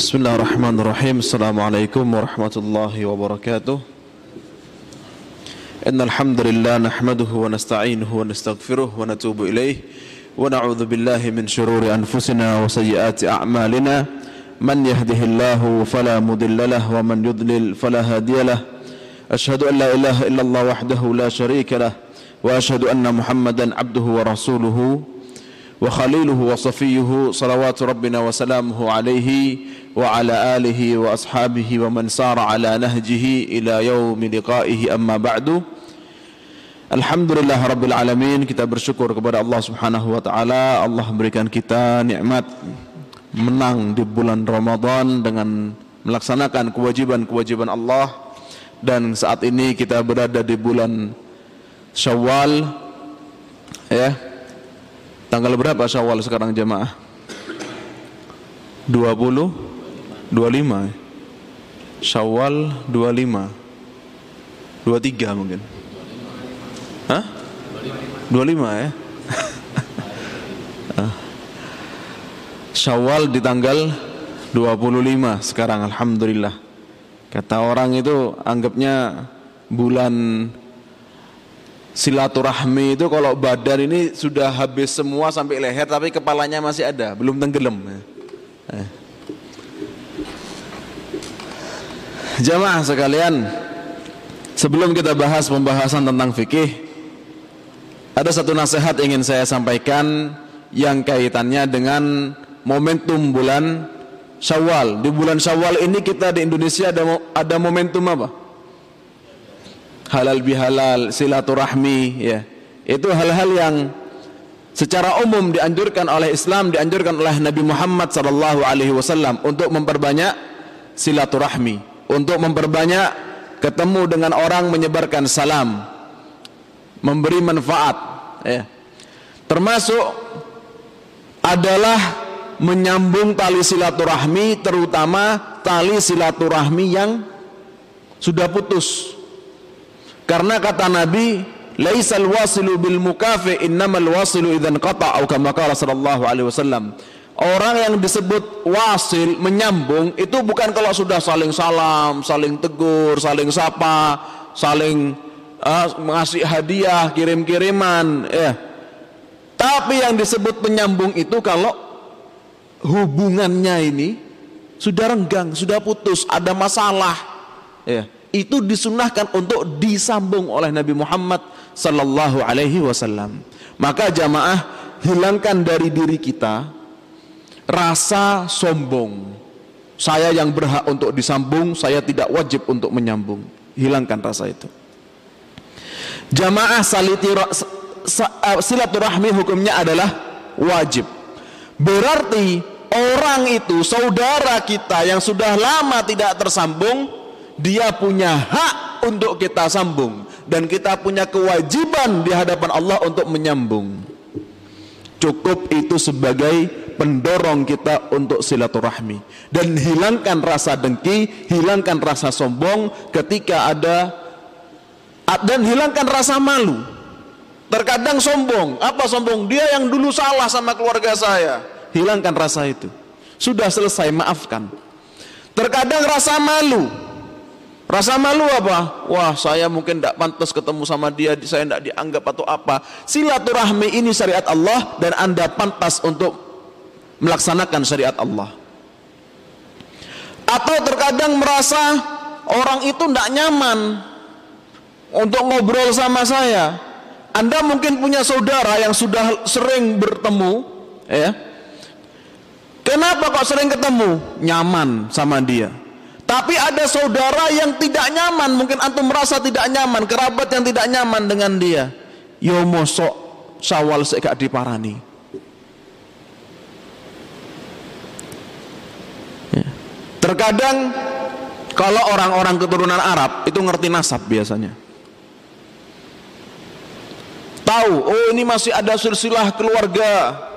بسم الله الرحمن الرحيم السلام عليكم ورحمة الله وبركاته إن الحمد لله نحمده ونستعينه ونستغفره ونتوب إليه ونعوذ بالله من شرور أنفسنا وسيئات أعمالنا من يهده الله فلا مضل له ومن يضلل فلا هادي له أشهد أن لا إله إلا الله وحده لا شريك له وأشهد أن محمدا عبده ورسوله وخليله وصفيه صلوات ربنا وسلامه عليه وعلى آله وأصحابه ومن سار على نهجه إلى يوم لقائه أما بعد Alhamdulillah Rabbil Alamin Kita bersyukur kepada Allah Subhanahu Wa Taala Allah memberikan kita nikmat Menang di bulan Ramadan Dengan melaksanakan kewajiban-kewajiban Allah Dan saat ini kita berada di bulan Syawal Ya Tanggal berapa Syawal sekarang jemaah? 20 25 Syawal 25 23 mungkin. Hah? 25 ya? Syawal di tanggal 25 sekarang Alhamdulillah. Kata orang itu anggapnya bulan silaturahmi itu kalau badan ini sudah habis semua sampai leher tapi kepalanya masih ada, belum tenggelam. Eh. Jamaah sekalian, sebelum kita bahas pembahasan tentang fikih, ada satu nasihat ingin saya sampaikan yang kaitannya dengan momentum bulan Syawal. Di bulan Syawal ini kita di Indonesia ada ada momentum apa? Halal bihalal, silaturahmi, ya. Itu hal-hal yang secara umum dianjurkan oleh Islam, dianjurkan oleh Nabi Muhammad sallallahu alaihi wasallam untuk memperbanyak silaturahmi, untuk memperbanyak ketemu dengan orang menyebarkan salam, memberi manfaat, ya. Termasuk adalah menyambung tali silaturahmi terutama tali silaturahmi yang sudah putus karena kata Nabi laisal wasilu bil mukafi innamal wasilu idzan qata atau kama qala sallallahu alaihi wasallam orang yang disebut wasil menyambung itu bukan kalau sudah saling salam saling tegur saling sapa saling uh, mengasih hadiah kirim-kiriman ya tapi yang disebut penyambung itu kalau hubungannya ini sudah renggang, sudah putus, ada masalah. Ya, itu disunahkan untuk disambung oleh Nabi Muhammad sallallahu alaihi wasallam. Maka jamaah hilangkan dari diri kita rasa sombong. Saya yang berhak untuk disambung, saya tidak wajib untuk menyambung. Hilangkan rasa itu. Jamaah silaturahmi hukumnya adalah wajib. Berarti orang itu saudara kita yang sudah lama tidak tersambung, dia punya hak untuk kita sambung dan kita punya kewajiban di hadapan Allah untuk menyambung. Cukup itu sebagai pendorong kita untuk silaturahmi dan hilangkan rasa dengki, hilangkan rasa sombong ketika ada dan hilangkan rasa malu. Terkadang sombong. Apa sombong? Dia yang dulu salah sama keluarga saya. Hilangkan rasa itu. Sudah selesai, maafkan. Terkadang rasa malu. Rasa malu apa? Wah, saya mungkin tidak pantas ketemu sama dia, saya tidak dianggap atau apa. Silaturahmi ini syariat Allah dan Anda pantas untuk melaksanakan syariat Allah. Atau terkadang merasa orang itu tidak nyaman untuk ngobrol sama saya anda mungkin punya saudara yang sudah sering bertemu, ya. Kenapa kok sering ketemu? Nyaman sama dia. Tapi ada saudara yang tidak nyaman, mungkin antum merasa tidak nyaman, kerabat yang tidak nyaman dengan dia. Yo mosok sawal sik gak diparani. Ya. Terkadang kalau orang-orang keturunan Arab itu ngerti nasab biasanya tahu oh ini masih ada silsilah keluarga.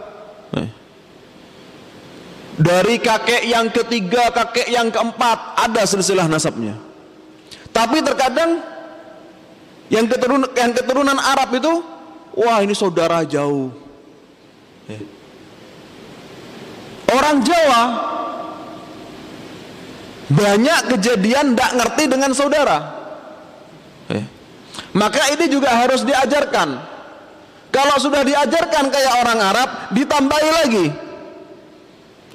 Dari kakek yang ketiga kakek yang keempat ada silsilah nasabnya tapi terkadang yang keturunan yang keturunan Arab itu wah ini saudara jauh eh. orang Jawa Banyak kejadian tidak ngerti dengan saudara. Eh. Maka ini juga harus diajarkan. Kalau sudah diajarkan kayak orang Arab, ditambahi lagi.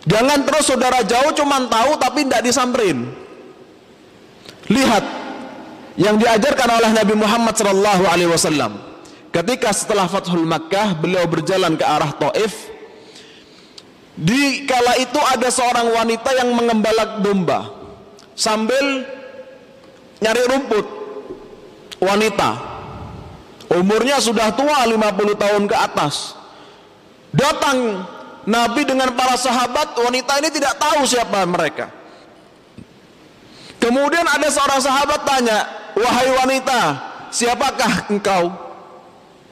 Jangan terus saudara jauh cuman tahu tapi tidak disamperin. Lihat yang diajarkan oleh Nabi Muhammad sallallahu alaihi wasallam. Ketika setelah Fathul Makkah beliau berjalan ke arah Taif. Di kala itu ada seorang wanita yang mengembalak domba sambil nyari rumput. Wanita umurnya sudah tua 50 tahun ke atas. Datang Nabi dengan para sahabat, wanita ini tidak tahu siapa mereka. Kemudian ada seorang sahabat tanya, "Wahai wanita, siapakah engkau?"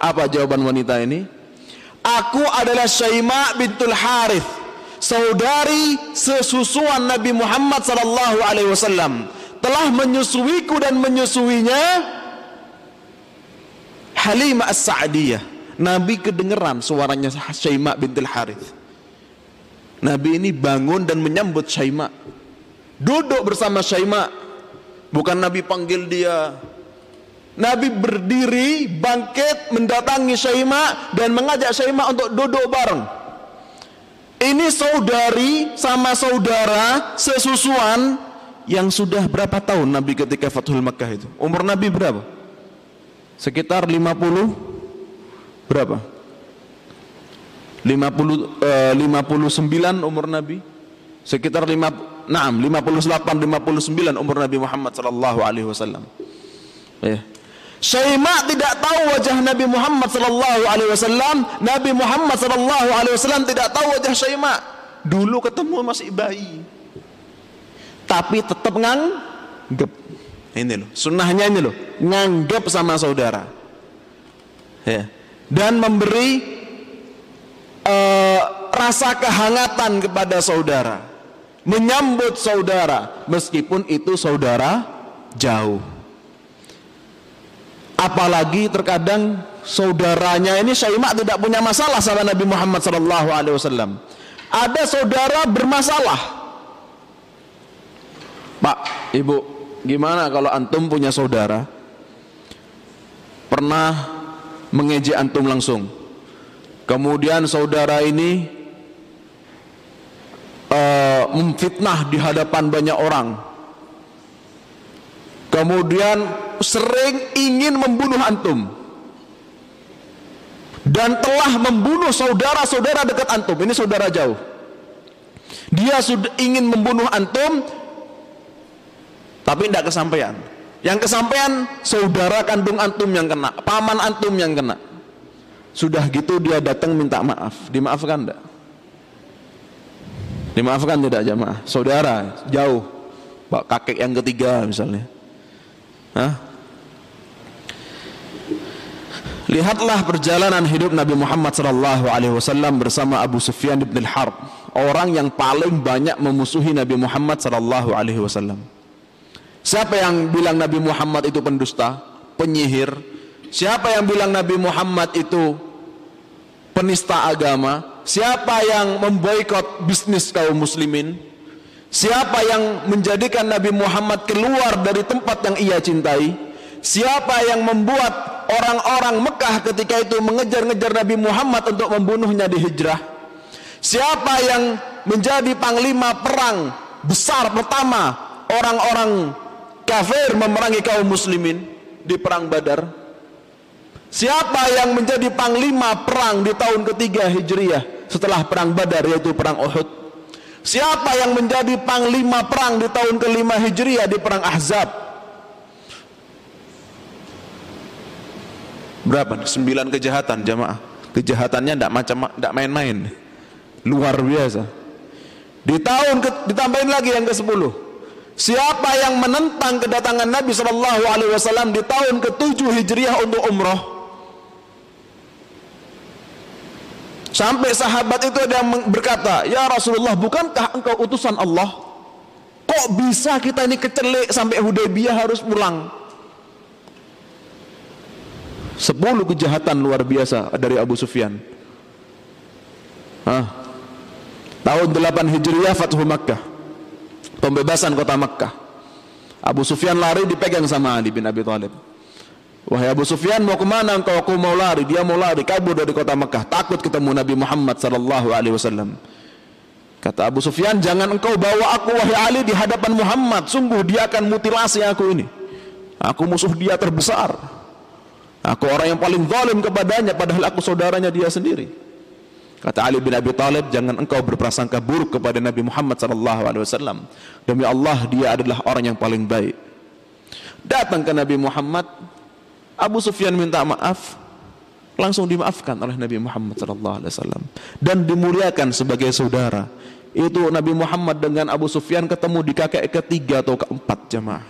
Apa jawaban wanita ini? Aku adalah Syaima bintul Harith, saudari sesusuan Nabi Muhammad sallallahu alaihi wasallam. Telah menyusuiku dan menyusuinya Halimah As-Sa'diyah. Nabi kedengeran suaranya Syaima bintul Harith. Nabi ini bangun dan menyambut Syaima. Duduk bersama Syaima. Bukan Nabi panggil dia, Nabi berdiri, bangkit, mendatangi Syaima dan mengajak Syaima untuk duduk bareng. Ini saudari sama saudara sesusuan yang sudah berapa tahun Nabi ketika Fathul Makkah itu? Umur Nabi berapa? Sekitar 50 berapa? 50 eh, 59 umur Nabi. Sekitar 5 Naam, 58 59 umur Nabi Muhammad sallallahu alaihi wasallam. Ya. Syaima tidak tahu wajah Nabi Muhammad sallallahu alaihi wasallam. Nabi Muhammad sallallahu alaihi wasallam tidak tahu wajah Syaima. Dulu ketemu masih bayi. Tapi tetap nganggep. Ini loh, sunnahnya ini loh, nganggep sama saudara. Ya. Dan memberi uh, rasa kehangatan kepada saudara. Menyambut saudara meskipun itu saudara jauh. Apalagi terkadang saudaranya ini Syaimak tidak punya masalah sama Nabi Muhammad wasallam. Ada saudara bermasalah. Pak, Ibu, gimana kalau antum punya saudara pernah mengejek antum langsung? Kemudian saudara ini uh, memfitnah di hadapan banyak orang. Kemudian sering ingin membunuh antum. Dan telah membunuh saudara-saudara dekat antum. Ini saudara jauh. Dia sudah ingin membunuh antum tapi tidak kesampaian. Yang kesampaian saudara kandung antum yang kena paman antum yang kena sudah gitu dia datang minta maaf. Dimaafkan tidak dimaafkan tidak jamaah? Saudara jauh. Pak kakek yang ketiga misalnya. Hah? Lihatlah perjalanan hidup Nabi Muhammad wasallam bersama Abu Sufyan bin Al-Harb, orang yang paling banyak memusuhi Nabi Muhammad wasallam. Siapa yang bilang Nabi Muhammad itu pendusta, penyihir? Siapa yang bilang Nabi Muhammad itu penista agama? Siapa yang memboikot bisnis kaum muslimin? Siapa yang menjadikan Nabi Muhammad keluar dari tempat yang ia cintai? Siapa yang membuat orang-orang Mekah ketika itu mengejar-ngejar Nabi Muhammad untuk membunuhnya di hijrah siapa yang menjadi panglima perang besar pertama orang-orang kafir memerangi kaum muslimin di perang badar siapa yang menjadi panglima perang di tahun ketiga hijriah setelah perang badar yaitu perang Uhud siapa yang menjadi panglima perang di tahun kelima hijriah di perang Ahzab Berapa? Sembilan kejahatan jamaah. Kejahatannya tidak macam tidak main-main. Luar biasa. Di tahun ke, ditambahin lagi yang ke-10. Siapa yang menentang kedatangan Nabi Shallallahu alaihi wasallam di tahun ke-7 Hijriah untuk umroh? Sampai sahabat itu ada yang berkata, "Ya Rasulullah, bukankah engkau utusan Allah? Kok bisa kita ini kecelik sampai Hudaybiyah harus pulang?" Sepuluh kejahatan luar biasa dari Abu Sufyan. Hah? Tahun 8 Hijriah Fathu Makkah. pembebasan kota Mekkah. Abu Sufyan lari dipegang sama Ali bin Abi Thalib. Wahai Abu Sufyan mau ke mana engkau? Aku mau lari. Dia mau lari kabur dari kota Mekah. Takut ketemu Nabi Muhammad sallallahu alaihi wasallam. Kata Abu Sufyan, jangan engkau bawa aku wahai Ali di hadapan Muhammad. Sungguh dia akan mutilasi aku ini. Aku musuh dia terbesar. Aku orang yang paling zalim kepadanya padahal aku saudaranya dia sendiri. Kata Ali bin Abi Thalib, jangan engkau berprasangka buruk kepada Nabi Muhammad sallallahu alaihi wasallam. Demi Allah, dia adalah orang yang paling baik. Datang ke Nabi Muhammad, Abu Sufyan minta maaf, langsung dimaafkan oleh Nabi Muhammad SAW dan dimuliakan sebagai saudara. Itu Nabi Muhammad dengan Abu Sufyan ketemu di kakek ketiga atau keempat jemaah.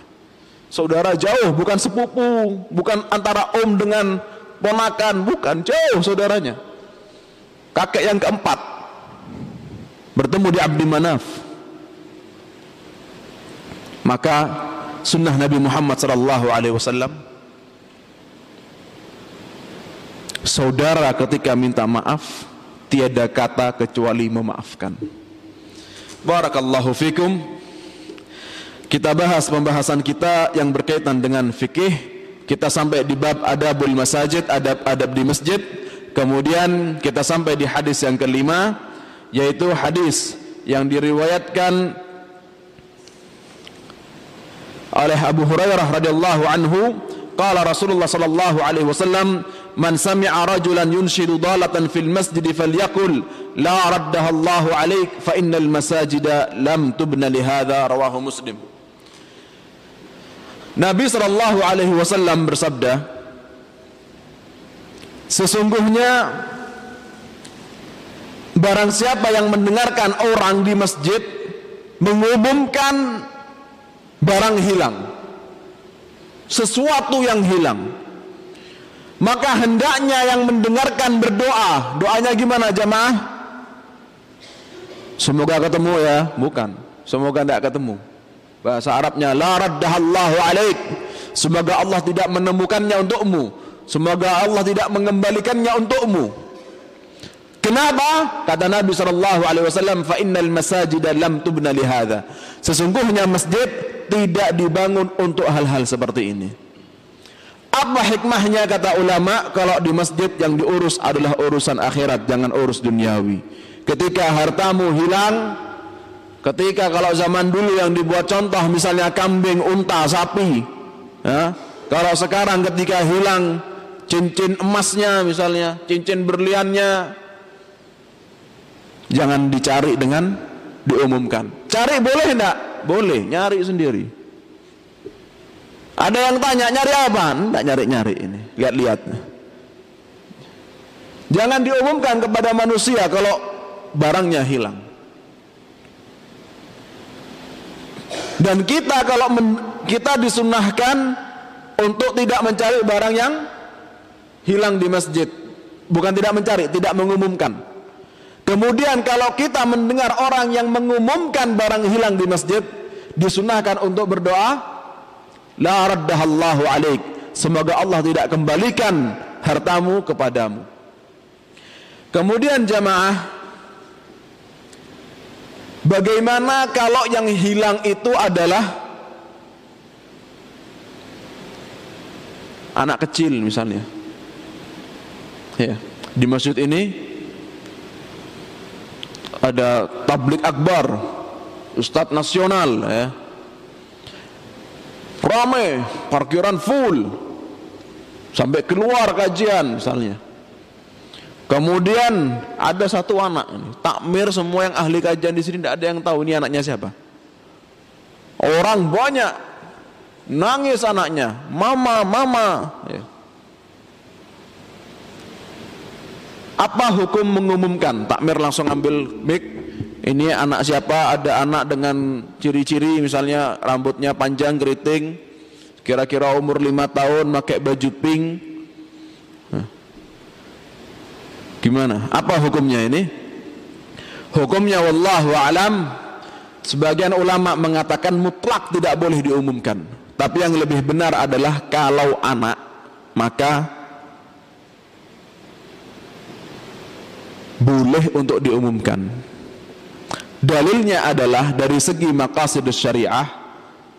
Saudara jauh, bukan sepupu, bukan antara om dengan ponakan, bukan jauh saudaranya. Kakek yang keempat bertemu di Abdi Manaf. Maka sunnah Nabi Muhammad sallallahu alaihi wasallam Saudara ketika minta maaf tiada kata kecuali memaafkan. Barakallahu fikum. Kita bahas pembahasan kita yang berkaitan dengan fikih. Kita sampai di bab adabul masajid, adab-adab di masjid. Kemudian kita sampai di hadis yang kelima yaitu hadis yang diriwayatkan oleh Abu Hurairah radhiyallahu anhu qala Rasulullah sallallahu alaihi wasallam man sami'a rajulan yunshidu dalatan fil masjid falyaqul la raddaha Allahu alaik fa innal masajida lam tubna li hadha rawahu Muslim. Nabi sallallahu alaihi wasallam bersabda Sesungguhnya barang siapa yang mendengarkan orang di masjid mengumumkan barang hilang sesuatu yang hilang maka hendaknya yang mendengarkan berdoa. Doanya gimana jamaah? Semoga ketemu ya. Bukan. Semoga tidak ketemu. Bahasa Arabnya la raddahallahu alaik. Semoga Allah tidak menemukannya untukmu. Semoga Allah tidak mengembalikannya untukmu. Kenapa? Kata Nabi wasallam fa innal masajid lam tubna li sesungguhnya masjid tidak dibangun untuk hal-hal seperti ini apa hikmahnya kata ulama kalau di masjid yang diurus adalah urusan akhirat jangan urus duniawi. Ketika hartamu hilang, ketika kalau zaman dulu yang dibuat contoh misalnya kambing, unta, sapi, ya, kalau sekarang ketika hilang cincin emasnya misalnya, cincin berliannya, jangan dicari dengan diumumkan. Cari boleh enggak? Boleh, nyari sendiri. Ada yang tanya nyari apa? Tidak nyari-nyari ini. Lihat-lihat. Jangan diumumkan kepada manusia kalau barangnya hilang. Dan kita kalau men, kita disunahkan untuk tidak mencari barang yang hilang di masjid. Bukan tidak mencari, tidak mengumumkan. Kemudian kalau kita mendengar orang yang mengumumkan barang hilang di masjid, disunahkan untuk berdoa la raddahallahu alaik. Semoga Allah tidak kembalikan hartamu kepadamu. Kemudian jamaah bagaimana kalau yang hilang itu adalah anak kecil misalnya? Ya di masjid ini ada tablik akbar ustadz nasional ya Ramai, parkiran full. Sampai keluar kajian misalnya. Kemudian ada satu anak takmir semua yang ahli kajian di sini tidak ada yang tahu ini anaknya siapa. Orang banyak nangis anaknya, mama, mama. Ya. Apa hukum mengumumkan? Takmir langsung ambil mic. Ini anak siapa? Ada anak dengan ciri-ciri misalnya rambutnya panjang, keriting, kira-kira umur lima tahun, pakai baju pink. Gimana? Apa hukumnya ini? Hukumnya wallahu alam sebagian ulama mengatakan mutlak tidak boleh diumumkan. Tapi yang lebih benar adalah kalau anak maka boleh untuk diumumkan. Dalilnya adalah dari segi maqasidus syariah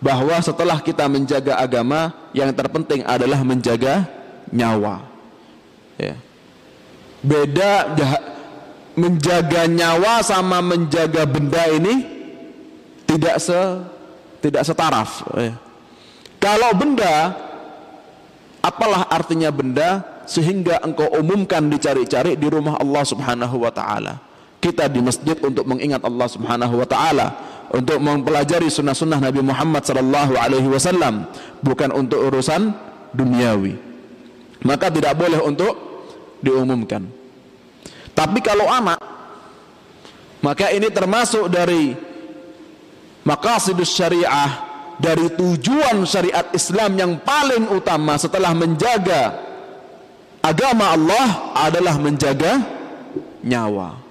bahwa setelah kita menjaga agama yang terpenting adalah menjaga nyawa. Ya. Beda menjaga nyawa sama menjaga benda ini tidak se tidak setaraf. Ya. Kalau benda apalah artinya benda sehingga engkau umumkan dicari-cari di rumah Allah Subhanahu wa taala kita di masjid untuk mengingat Allah Subhanahu wa taala, untuk mempelajari sunnah-sunnah Nabi Muhammad sallallahu alaihi wasallam, bukan untuk urusan duniawi. Maka tidak boleh untuk diumumkan. Tapi kalau anak maka ini termasuk dari maqasidus syariah dari tujuan syariat Islam yang paling utama setelah menjaga agama Allah adalah menjaga nyawa.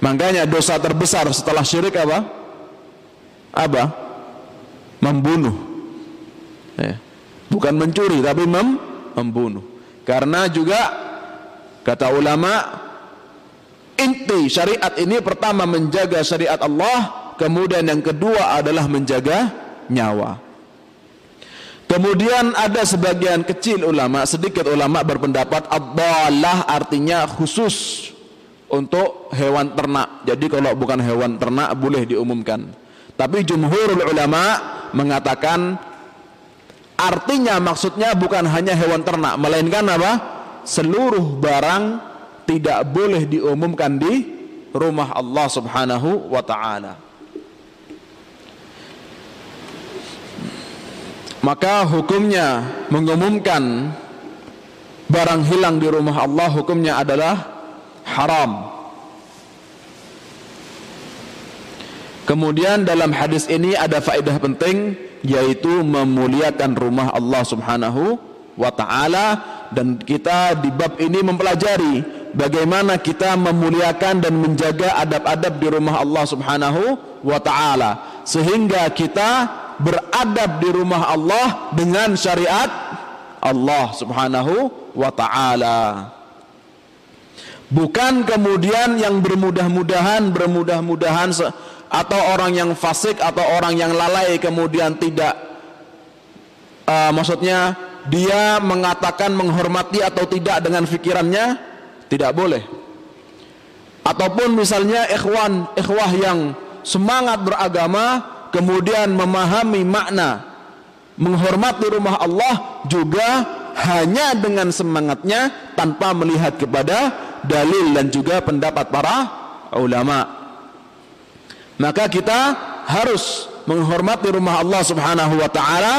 Ya. Makanya dosa terbesar setelah syirik apa? Apa? Membunuh. Ya. Bukan mencuri tapi mem membunuh. Karena juga kata ulama inti syariat ini pertama menjaga syariat Allah, kemudian yang kedua adalah menjaga nyawa. Kemudian ada sebagian kecil ulama, sedikit ulama berpendapat abdallah artinya khusus untuk hewan ternak. Jadi kalau bukan hewan ternak boleh diumumkan. Tapi jumhurul ulama mengatakan artinya maksudnya bukan hanya hewan ternak, melainkan apa? Seluruh barang tidak boleh diumumkan di rumah Allah Subhanahu wa taala. Maka hukumnya mengumumkan barang hilang di rumah Allah hukumnya adalah haram. Kemudian dalam hadis ini ada faedah penting yaitu memuliakan rumah Allah Subhanahu wa taala dan kita di bab ini mempelajari bagaimana kita memuliakan dan menjaga adab-adab di rumah Allah Subhanahu wa taala sehingga kita beradab di rumah Allah dengan syariat Allah Subhanahu wa taala. Bukan kemudian yang bermudah-mudahan, bermudah-mudahan atau orang yang fasik atau orang yang lalai kemudian tidak uh, maksudnya dia mengatakan menghormati atau tidak dengan fikirannya tidak boleh. Ataupun misalnya ikhwan, ikhwah yang semangat beragama kemudian memahami makna menghormati rumah Allah juga hanya dengan semangatnya tanpa melihat kepada dalil dan juga pendapat para ulama. Maka kita harus menghormati rumah Allah Subhanahu wa taala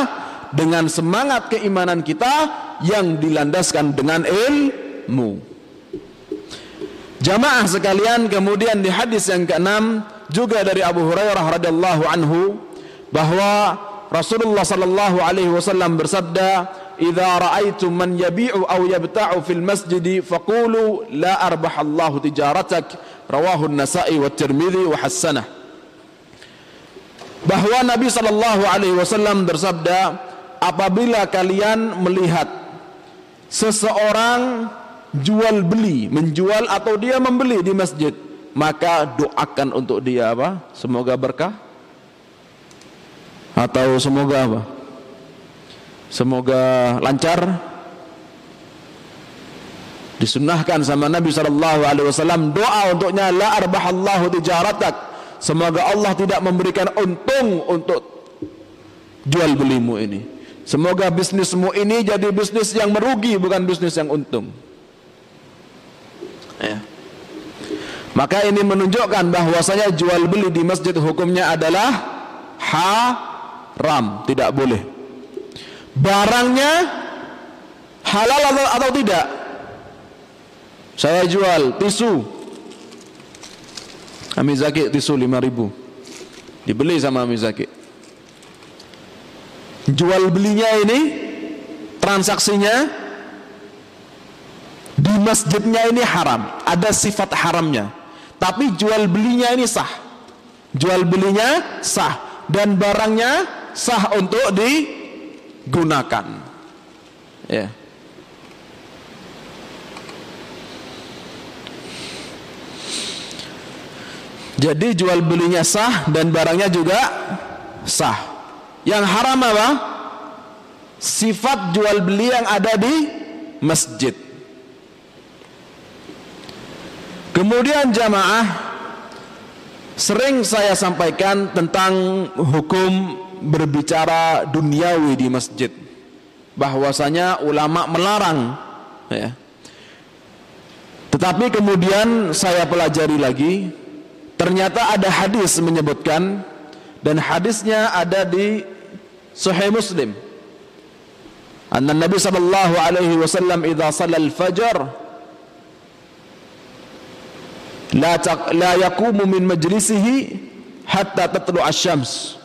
dengan semangat keimanan kita yang dilandaskan dengan ilmu. Jamaah sekalian, kemudian di hadis yang keenam juga dari Abu Hurairah radhiyallahu anhu bahwa Rasulullah sallallahu alaihi wasallam bersabda, idza ra'aitum man yabi'u aw yabta'u fil masjid faqulu la arbahallahu tijaratak rawahu an-nasa'i wa tirmidzi wa hasanah bahwa Nabi sallallahu alaihi wasallam bersabda apabila kalian melihat seseorang jual beli menjual atau dia membeli di masjid maka doakan untuk dia apa? Semoga berkah? Atau semoga apa Semoga lancar. Disunnahkan sama Nabi sallallahu alaihi wasallam doa untuknya la arbahallahu tijaratak. Semoga Allah tidak memberikan untung untuk jual belimu ini. Semoga bisnismu ini jadi bisnis yang merugi bukan bisnis yang untung. Ya. Maka ini menunjukkan bahwasanya jual beli di masjid hukumnya adalah haram, tidak boleh barangnya halal atau, atau tidak? Saya jual tisu. Amizaki tisu 5000 dibeli sama Amizaki jual belinya ini transaksinya di masjidnya ini haram. Ada sifat haramnya. Tapi jual belinya ini sah. Jual belinya sah. Dan barangnya sah untuk di gunakan. Ya. Jadi jual belinya sah dan barangnya juga sah. Yang haram apa? Sifat jual beli yang ada di masjid. Kemudian jamaah sering saya sampaikan tentang hukum berbicara duniawi di masjid. Bahwasanya ulama melarang ya. Tetapi kemudian saya pelajari lagi, ternyata ada hadis menyebutkan dan hadisnya ada di Sahih Muslim. Anna Nabi sallallahu alaihi wasallam idza shalla al-fajr la la yaqumu min majlisihi hatta tatlu asy-syams.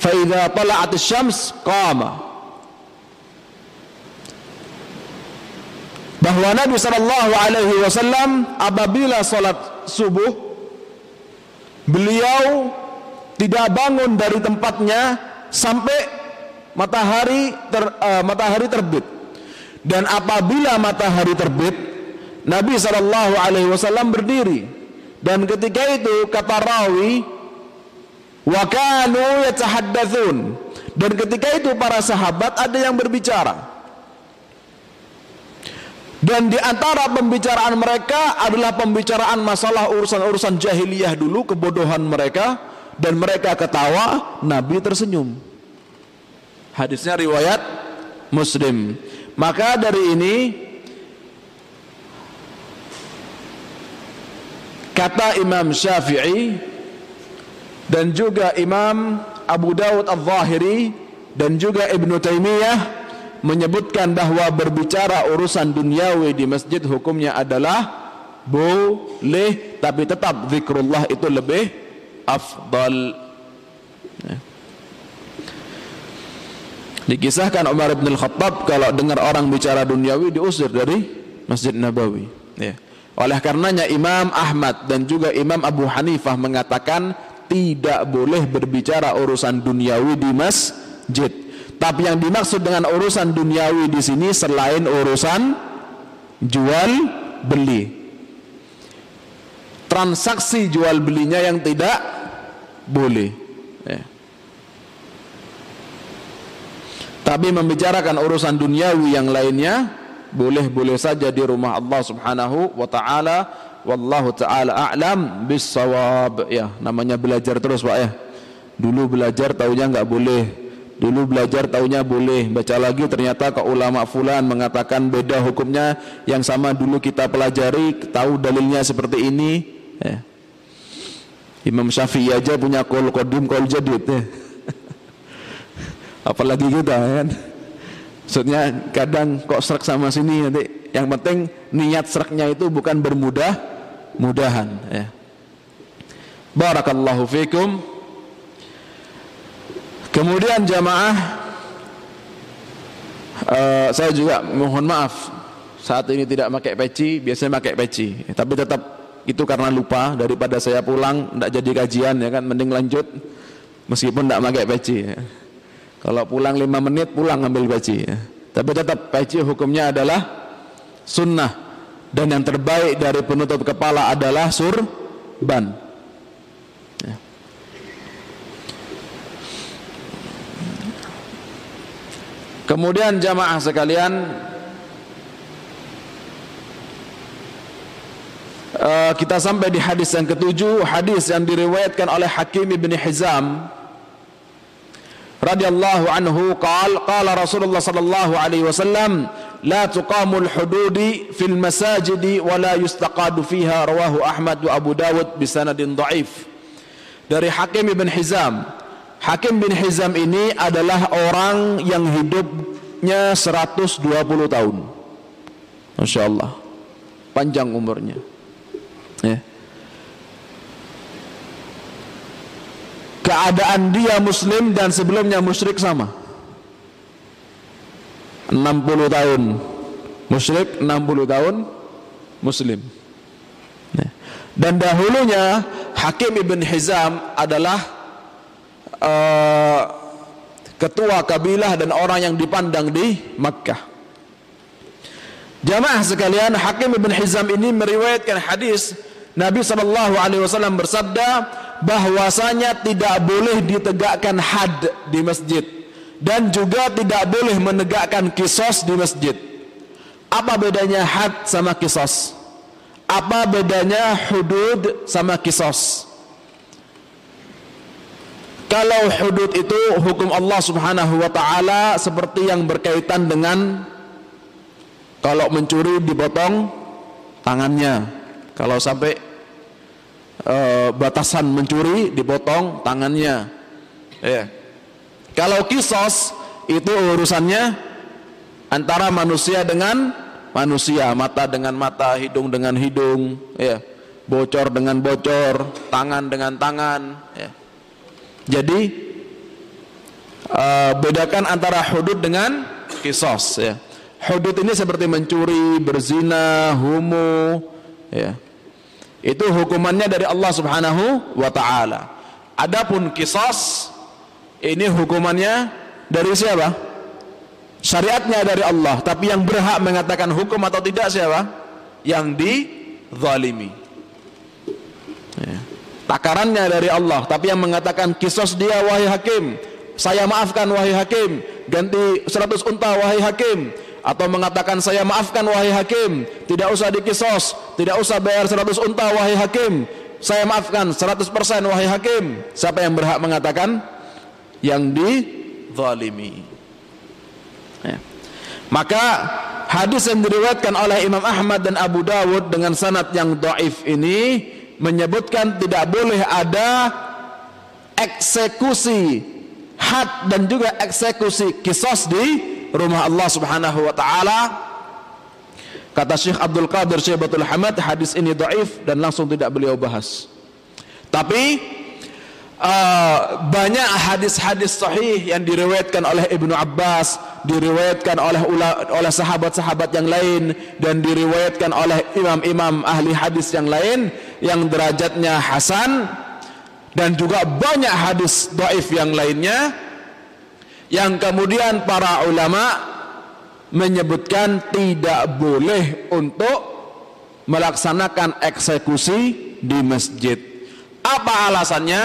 Fa idza tala'at asy-syams qama. bahwa Nabi Shallallahu Alaihi Wasallam apabila sholat subuh beliau tidak bangun dari tempatnya sampai matahari ter, uh, matahari terbit dan apabila matahari terbit Nabi Shallallahu Alaihi Wasallam berdiri dan ketika itu kata rawi wakanu yatahaddatsun dan ketika itu para sahabat ada yang berbicara dan di antara pembicaraan mereka adalah pembicaraan masalah urusan-urusan jahiliyah dulu, kebodohan mereka dan mereka ketawa, Nabi tersenyum. Hadisnya riwayat Muslim. Maka dari ini kata Imam Syafi'i dan juga Imam Abu Dawud Al-Zahiri dan juga Ibnu Taimiyah menyebutkan bahwa berbicara urusan duniawi di masjid hukumnya adalah boleh tapi tetap zikrullah itu lebih afdal ya. dikisahkan Umar bin Khattab kalau dengar orang bicara duniawi diusir dari Masjid Nabawi ya. oleh karenanya Imam Ahmad dan juga Imam Abu Hanifah mengatakan tidak boleh berbicara urusan duniawi di masjid tapi yang dimaksud dengan urusan duniawi di sini selain urusan jual beli. Transaksi jual belinya yang tidak boleh. Ya. Tapi membicarakan urusan duniawi yang lainnya boleh-boleh saja di rumah Allah Subhanahu wa taala. Wallahu taala a'lam bis-shawab. Ya, namanya belajar terus, Pak ya. Dulu belajar taunya enggak boleh Dulu belajar taunya boleh, baca lagi ternyata ke ulama fulan mengatakan beda hukumnya yang sama dulu kita pelajari, tahu dalilnya seperti ini. Ya. Imam Syafi'i aja punya kol kodim kol jadid ya. Apalagi kita kan. Maksudnya kadang kok serak sama sini nanti. Yang penting niat seraknya itu bukan bermudah mudahan ya. Barakallahu fikum. Kemudian jamaah uh, saya juga mohon maaf saat ini tidak pakai peci, biasanya pakai peci. Tapi tetap itu karena lupa daripada saya pulang tidak jadi kajian ya kan mending lanjut meskipun tidak pakai peci. Ya. Kalau pulang lima menit pulang ambil peci. Ya. Tapi tetap peci hukumnya adalah sunnah. Dan yang terbaik dari penutup kepala adalah surban. Kemudian jamaah sekalian uh, kita sampai di hadis yang ketujuh, hadis yang diriwayatkan oleh Hakim bin Hizam radhiyallahu anhu. Qal qala Rasulullah sallallahu alaihi wasallam la tuqamul hududi fil masajidi wa la yustaqadu fiha rawahu Ahmad wa Abu Dawud bisanadin dhaif dari Hakim bin Hizam Hakim bin Hizam ini adalah orang yang hidupnya 120 tahun. Masya Allah. Panjang umurnya. Ya. Keadaan dia muslim dan sebelumnya musyrik sama. 60 tahun musyrik, 60 tahun muslim. Dan dahulunya Hakim ibn Hizam adalah uh, ketua kabilah dan orang yang dipandang di Makkah. Jamaah sekalian, Hakim ibn Hizam ini meriwayatkan hadis Nabi Shallallahu Alaihi Wasallam bersabda bahwasanya tidak boleh ditegakkan had di masjid dan juga tidak boleh menegakkan kisos di masjid. Apa bedanya had sama kisos? Apa bedanya hudud sama kisos? Kalau hudud itu hukum Allah Subhanahu wa taala seperti yang berkaitan dengan kalau mencuri dipotong tangannya. Kalau sampai e, batasan mencuri dipotong tangannya. Ya. Kalau kisos itu urusannya antara manusia dengan manusia, mata dengan mata, hidung dengan hidung, ya. Bocor dengan bocor, tangan dengan tangan, ya jadi uh, bedakan antara hudud dengan kisos ya. Hudud ini seperti mencuri, berzina, homo ya. Itu hukumannya dari Allah Subhanahu wa taala. Adapun kisos ini hukumannya dari siapa? Syariatnya dari Allah, tapi yang berhak mengatakan hukum atau tidak siapa? Yang dizalimi. Ya. Takarannya dari Allah. Tapi yang mengatakan kisos dia wahai hakim. Saya maafkan wahai hakim. Ganti 100 unta wahai hakim. Atau mengatakan saya maafkan wahai hakim. Tidak usah dikisos. Tidak usah bayar 100 unta wahai hakim. Saya maafkan 100% wahai hakim. Siapa yang berhak mengatakan yang dizalimi ya. maka hadis yang diriwayatkan oleh Imam Ahmad dan Abu Dawud dengan sanad yang doif ini menyebutkan tidak boleh ada eksekusi had dan juga eksekusi kisos di rumah Allah Subhanahu wa taala. Kata Syekh Abdul Qadir Syaibatul Hamad hadis ini dhaif dan langsung tidak beliau bahas. Tapi uh, banyak hadis-hadis sahih yang diriwayatkan oleh Ibnu Abbas, diriwayatkan oleh oleh sahabat-sahabat yang lain dan diriwayatkan oleh imam-imam ahli hadis yang lain yang derajatnya hasan dan juga banyak hadis dhaif yang lainnya yang kemudian para ulama menyebutkan tidak boleh untuk melaksanakan eksekusi di masjid. Apa alasannya?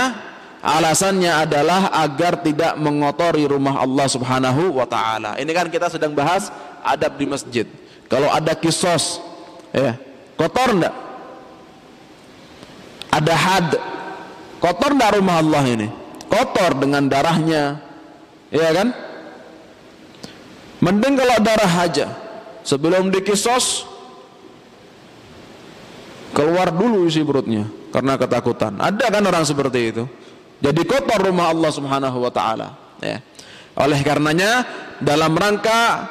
Alasannya adalah agar tidak mengotori rumah Allah Subhanahu wa taala. Ini kan kita sedang bahas adab di masjid. Kalau ada kisos ya, kotor enggak? ada had kotor tidak rumah Allah ini kotor dengan darahnya ya kan mending kalau darah aja sebelum dikisos keluar dulu isi perutnya karena ketakutan ada kan orang seperti itu jadi kotor rumah Allah subhanahu wa ta'ala ya. oleh karenanya dalam rangka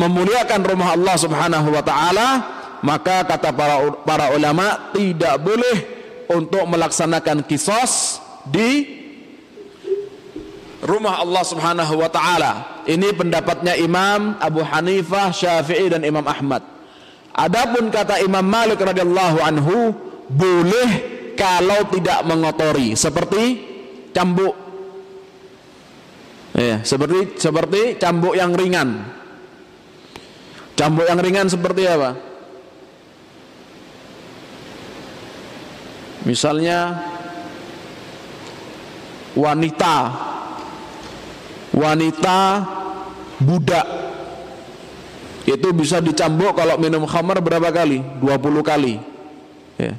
memuliakan rumah Allah subhanahu wa ta'ala maka kata para, para ulama tidak boleh untuk melaksanakan kisos di rumah Allah Subhanahu wa taala. Ini pendapatnya Imam Abu Hanifah, Syafi'i dan Imam Ahmad. Adapun kata Imam Malik radhiyallahu anhu boleh kalau tidak mengotori seperti cambuk ya, seperti seperti cambuk yang ringan. Cambuk yang ringan seperti apa? Misalnya wanita wanita budak itu bisa dicambuk kalau minum khamar berapa kali? 20 kali. Ya.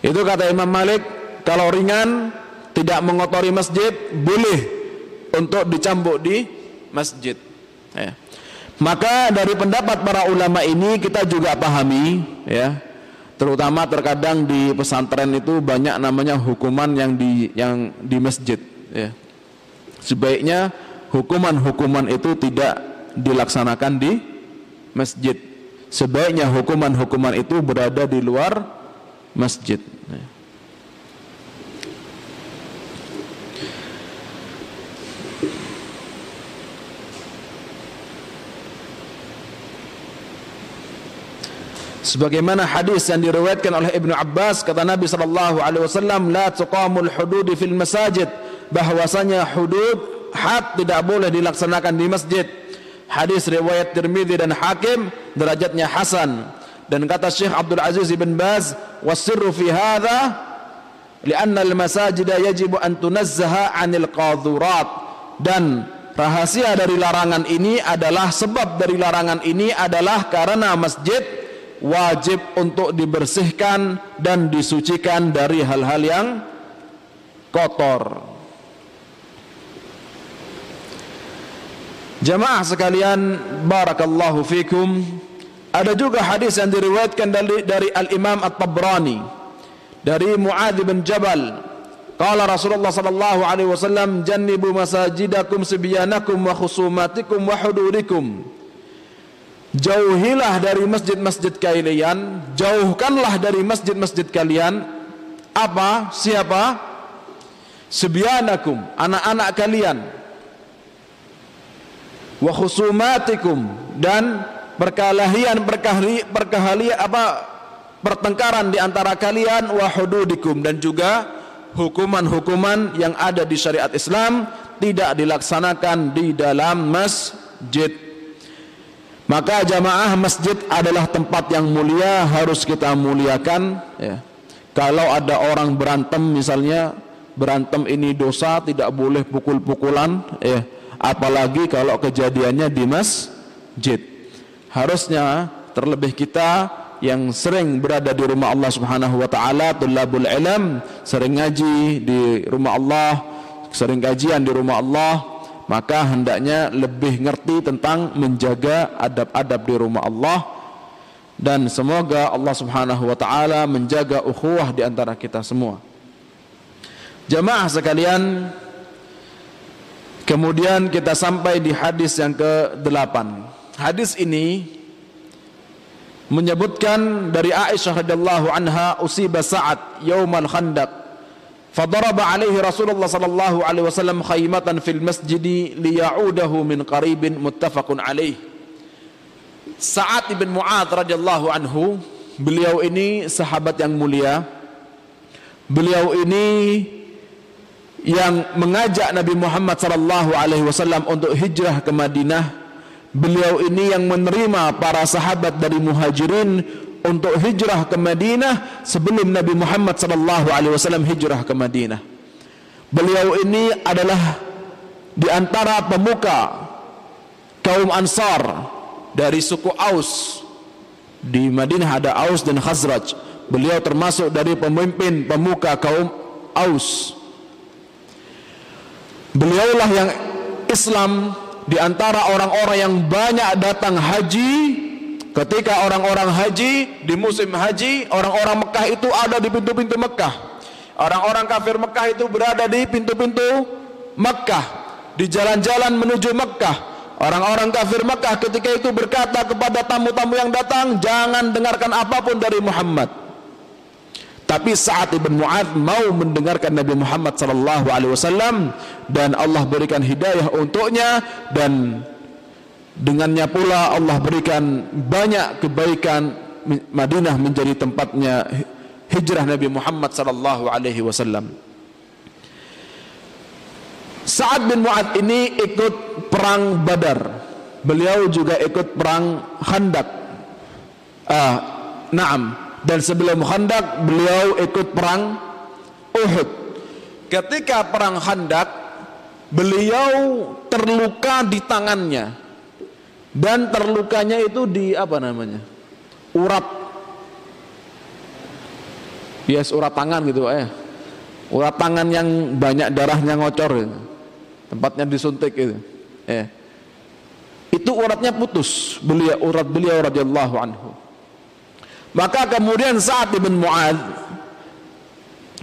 Itu kata Imam Malik, kalau ringan tidak mengotori masjid boleh untuk dicambuk di masjid. Ya. Maka dari pendapat para ulama ini kita juga pahami ya terutama terkadang di pesantren itu banyak namanya hukuman yang di yang di masjid ya. sebaiknya hukuman-hukuman itu tidak dilaksanakan di masjid sebaiknya hukuman-hukuman itu berada di luar masjid. Sebagaimana hadis yang diriwayatkan oleh Ibnu Abbas kata Nabi sallallahu alaihi wasallam la tuqamul hudud fil masajid. Bahwasanya hudud had tidak boleh dilaksanakan di masjid. Hadis riwayat Tirmidzi dan Hakim derajatnya hasan dan kata Syekh Abdul Aziz bin Baz wasirru fi hadha lianna al-masajida yajibu an tunazzaha 'anil qadhurat dan rahasia dari larangan ini adalah sebab dari larangan ini adalah karena masjid wajib untuk dibersihkan dan disucikan dari hal-hal yang kotor. Jamaah sekalian, barakallahu fikum. Ada juga hadis yang diriwayatkan dari, dari Al-Imam At-Tabrani dari Muadz bin Jabal. Qala Rasulullah sallallahu alaihi wasallam, "Jannibu masajidakum sibyanakum wa khusumatikum wa hududikum." Jauhilah dari masjid-masjid kalian, jauhkanlah dari masjid-masjid kalian apa? Siapa? Sibyanakum, anak-anak kalian wa khusumatikum dan perkelahian perkahli perkahlian apa pertengkaran di antara kalian wa hududikum. Dan juga hukuman-hukuman yang ada di syariat Islam tidak dilaksanakan di dalam masjid. Maka jamaah masjid adalah tempat yang mulia harus kita muliakan ya. kalau ada orang berantem misalnya berantem ini dosa tidak boleh pukul-pukulan ya. Apalagi kalau kejadiannya di masjid harusnya terlebih kita yang sering berada di rumah Allah Subhanahu wa taala tulabul ilm sering ngaji di rumah Allah sering kajian di rumah Allah maka hendaknya lebih ngerti tentang menjaga adab-adab di rumah Allah dan semoga Allah Subhanahu wa taala menjaga ukhuwah di antara kita semua jamaah sekalian Kemudian kita sampai di hadis yang ke-8. Hadis ini menyebutkan dari Aisyah radhiyallahu anha usiba Sa'ad yaumal Khandaq. Fadaraba alaihi Rasulullah sallallahu alaihi wasallam khaymatan fil masjid liya'udahu min qaribin muttafaqun alaih. Sa'ad ibn Mu'adz radhiyallahu anhu, beliau ini sahabat yang mulia. Beliau ini yang mengajak Nabi Muhammad sallallahu alaihi wasallam untuk hijrah ke Madinah. Beliau ini yang menerima para sahabat dari Muhajirin untuk hijrah ke Madinah sebelum Nabi Muhammad sallallahu alaihi wasallam hijrah ke Madinah. Beliau ini adalah di antara pemuka kaum Ansar dari suku Aus. Di Madinah ada Aus dan Khazraj. Beliau termasuk dari pemimpin pemuka kaum Aus. Beliaulah yang Islam di antara orang-orang yang banyak datang haji ketika orang-orang haji di musim haji orang-orang Mekah itu ada di pintu-pintu Mekah. Orang-orang kafir Mekah itu berada di pintu-pintu Mekah di jalan-jalan menuju Mekah. Orang-orang kafir Mekah ketika itu berkata kepada tamu-tamu yang datang jangan dengarkan apa pun dari Muhammad tapi saat Ibn Mu'ad mau mendengarkan Nabi Muhammad sallallahu alaihi wasallam dan Allah berikan hidayah untuknya dan dengannya pula Allah berikan banyak kebaikan Madinah menjadi tempatnya hijrah Nabi Muhammad sallallahu alaihi wasallam. Sa'ad bin Mu'ad ini ikut perang Badar. Beliau juga ikut perang Khandaq. Ah, na'am dan sebelum Khandaq beliau ikut perang Uhud. Ketika perang Khandaq beliau terluka di tangannya dan terlukanya itu di apa namanya? urat yes urat tangan gitu eh urat tangan yang banyak darahnya ngocor gitu. tempatnya disuntik itu eh itu uratnya putus beliau urat beliau radhiyallahu anhu maka kemudian saat Ibn Mu'ad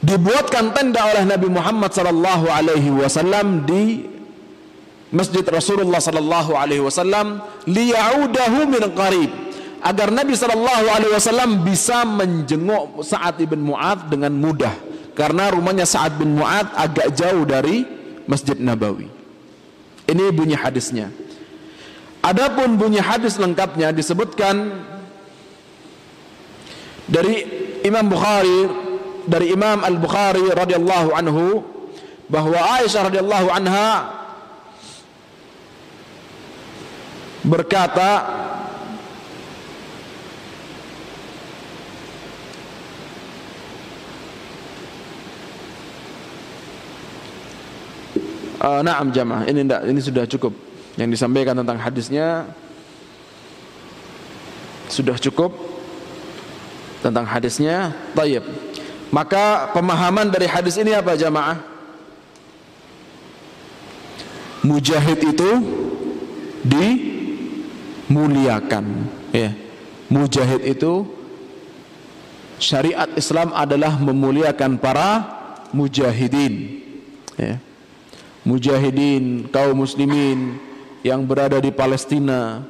dibuatkan tenda oleh Nabi Muhammad sallallahu alaihi wasallam di Masjid Rasulullah sallallahu alaihi wasallam liyaudahu min qarib agar Nabi sallallahu alaihi wasallam bisa menjenguk Sa'ad bin Mu'ad dengan mudah karena rumahnya Sa'ad bin Mu'ad agak jauh dari Masjid Nabawi. Ini bunyi hadisnya. Adapun bunyi hadis lengkapnya disebutkan dari Imam Bukhari dari Imam Al Bukhari radhiyallahu anhu bahwa Aisyah radhiyallahu anha berkata uh, Naam jamaah ini enggak, ini sudah cukup. Yang disampaikan tentang hadisnya sudah cukup tentang hadisnya. Tayyib. Maka pemahaman dari hadis ini apa jamaah? Mujahid itu dimuliakan, ya. Mujahid itu syariat Islam adalah memuliakan para mujahidin ya. mujahidin kaum muslimin yang berada di Palestina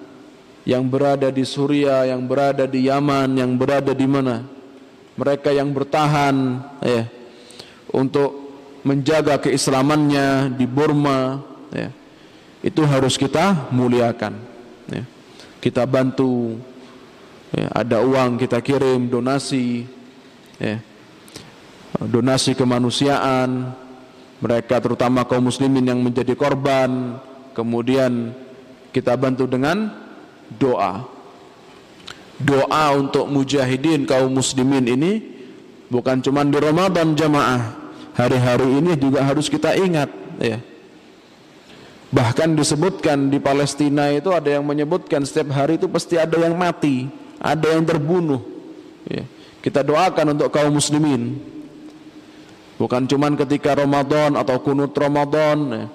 yang berada di Suria yang berada di Yaman yang berada di mana mereka yang bertahan ya untuk menjaga keislamannya di Burma ya itu harus kita muliakan ya. kita bantu ya, ada uang kita kirim donasi ya donasi kemanusiaan mereka terutama kaum muslimin yang menjadi korban kemudian kita bantu dengan doa doa untuk mujahidin kaum muslimin ini bukan cuma di Ramadan jamaah hari-hari ini juga harus kita ingat ya bahkan disebutkan di Palestina itu ada yang menyebutkan setiap hari itu pasti ada yang mati ada yang terbunuh ya. kita doakan untuk kaum muslimin Bukan cuman ketika Ramadan atau kunut Ramadan. Ya.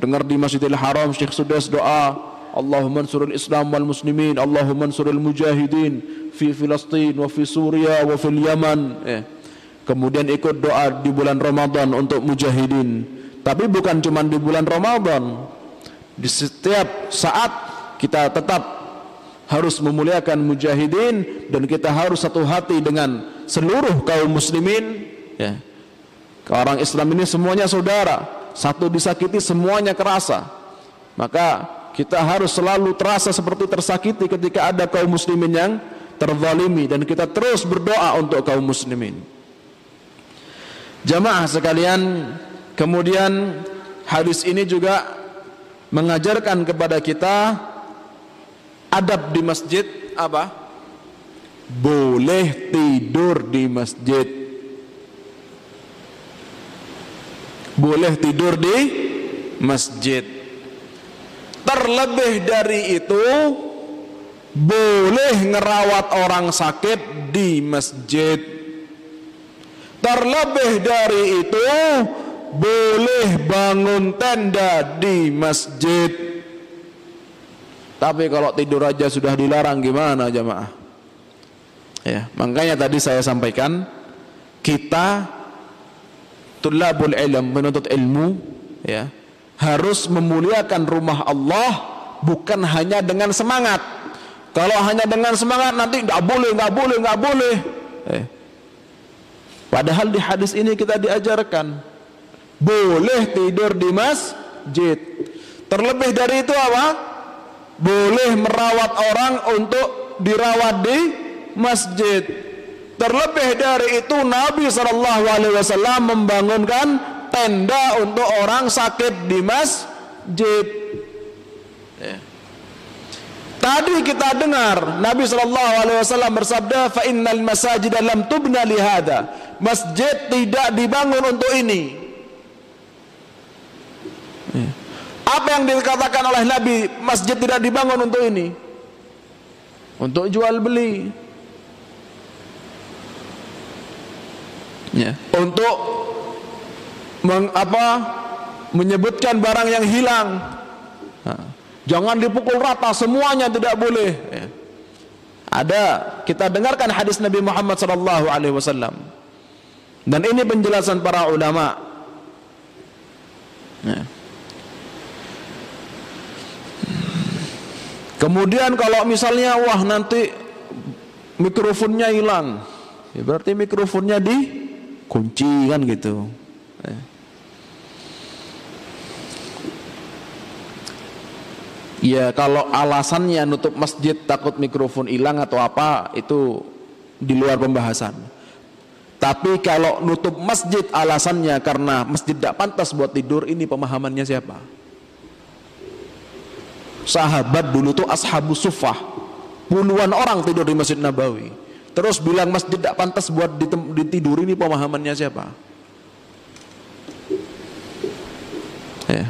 Dengar di Masjidil Haram Syekh Sudes doa, Wal muslimin, Allahumma ansuril mujahidin fi Filistin wa fi Suria wa fil Yaman. Ya. Kemudian ikut doa di bulan Ramadan untuk mujahidin. Tapi bukan cuman di bulan Ramadan. Di setiap saat kita tetap harus memuliakan mujahidin dan kita harus satu hati dengan seluruh kaum muslimin ya Orang Islam ini semuanya saudara, satu disakiti semuanya kerasa. Maka kita harus selalu terasa seperti tersakiti ketika ada kaum muslimin yang terzalimi dan kita terus berdoa untuk kaum muslimin. Jamaah sekalian, kemudian hadis ini juga mengajarkan kepada kita adab di masjid apa? Boleh tidur di masjid boleh tidur di masjid terlebih dari itu boleh ngerawat orang sakit di masjid. Terlebih dari itu boleh bangun tenda di masjid. Tapi kalau tidur aja sudah dilarang gimana jemaah ya makanya tadi saya sampaikan kita tulabul ilm menuntut ilmu ya harus memuliakan rumah Allah bukan hanya dengan semangat. Kalau hanya dengan semangat nanti nggak boleh nggak boleh nggak boleh. Eh. padahal di hadis ini kita diajarkan boleh tidur di masjid. Terlebih dari itu apa? Boleh merawat orang untuk dirawat di masjid. Terlebih dari itu Nabi Wasallam membangunkan tenda untuk orang sakit di masjid. Ya. Tadi kita dengar Nabi Shallallahu Alaihi Wasallam bersabda, "Fa innal masajid dalam tubna lihada." Masjid tidak dibangun untuk ini. Ya. Apa yang dikatakan oleh Nabi, masjid tidak dibangun untuk ini? Untuk jual beli. ya. untuk meng, apa, menyebutkan barang yang hilang. Jangan dipukul rata semuanya tidak boleh. Ya. Ada kita dengarkan hadis Nabi Muhammad sallallahu alaihi wasallam. Dan ini penjelasan para ulama. Ya. Kemudian kalau misalnya wah nanti mikrofonnya hilang, ya berarti mikrofonnya di kunci kan gitu Ya kalau alasannya nutup masjid takut mikrofon hilang atau apa itu di luar pembahasan. Tapi kalau nutup masjid alasannya karena masjid tidak pantas buat tidur ini pemahamannya siapa? Sahabat dulu tuh ashabu sufah puluhan orang tidur di masjid Nabawi. Terus bilang masjid tidak pantas buat ditidur ini pemahamannya siapa? Ya.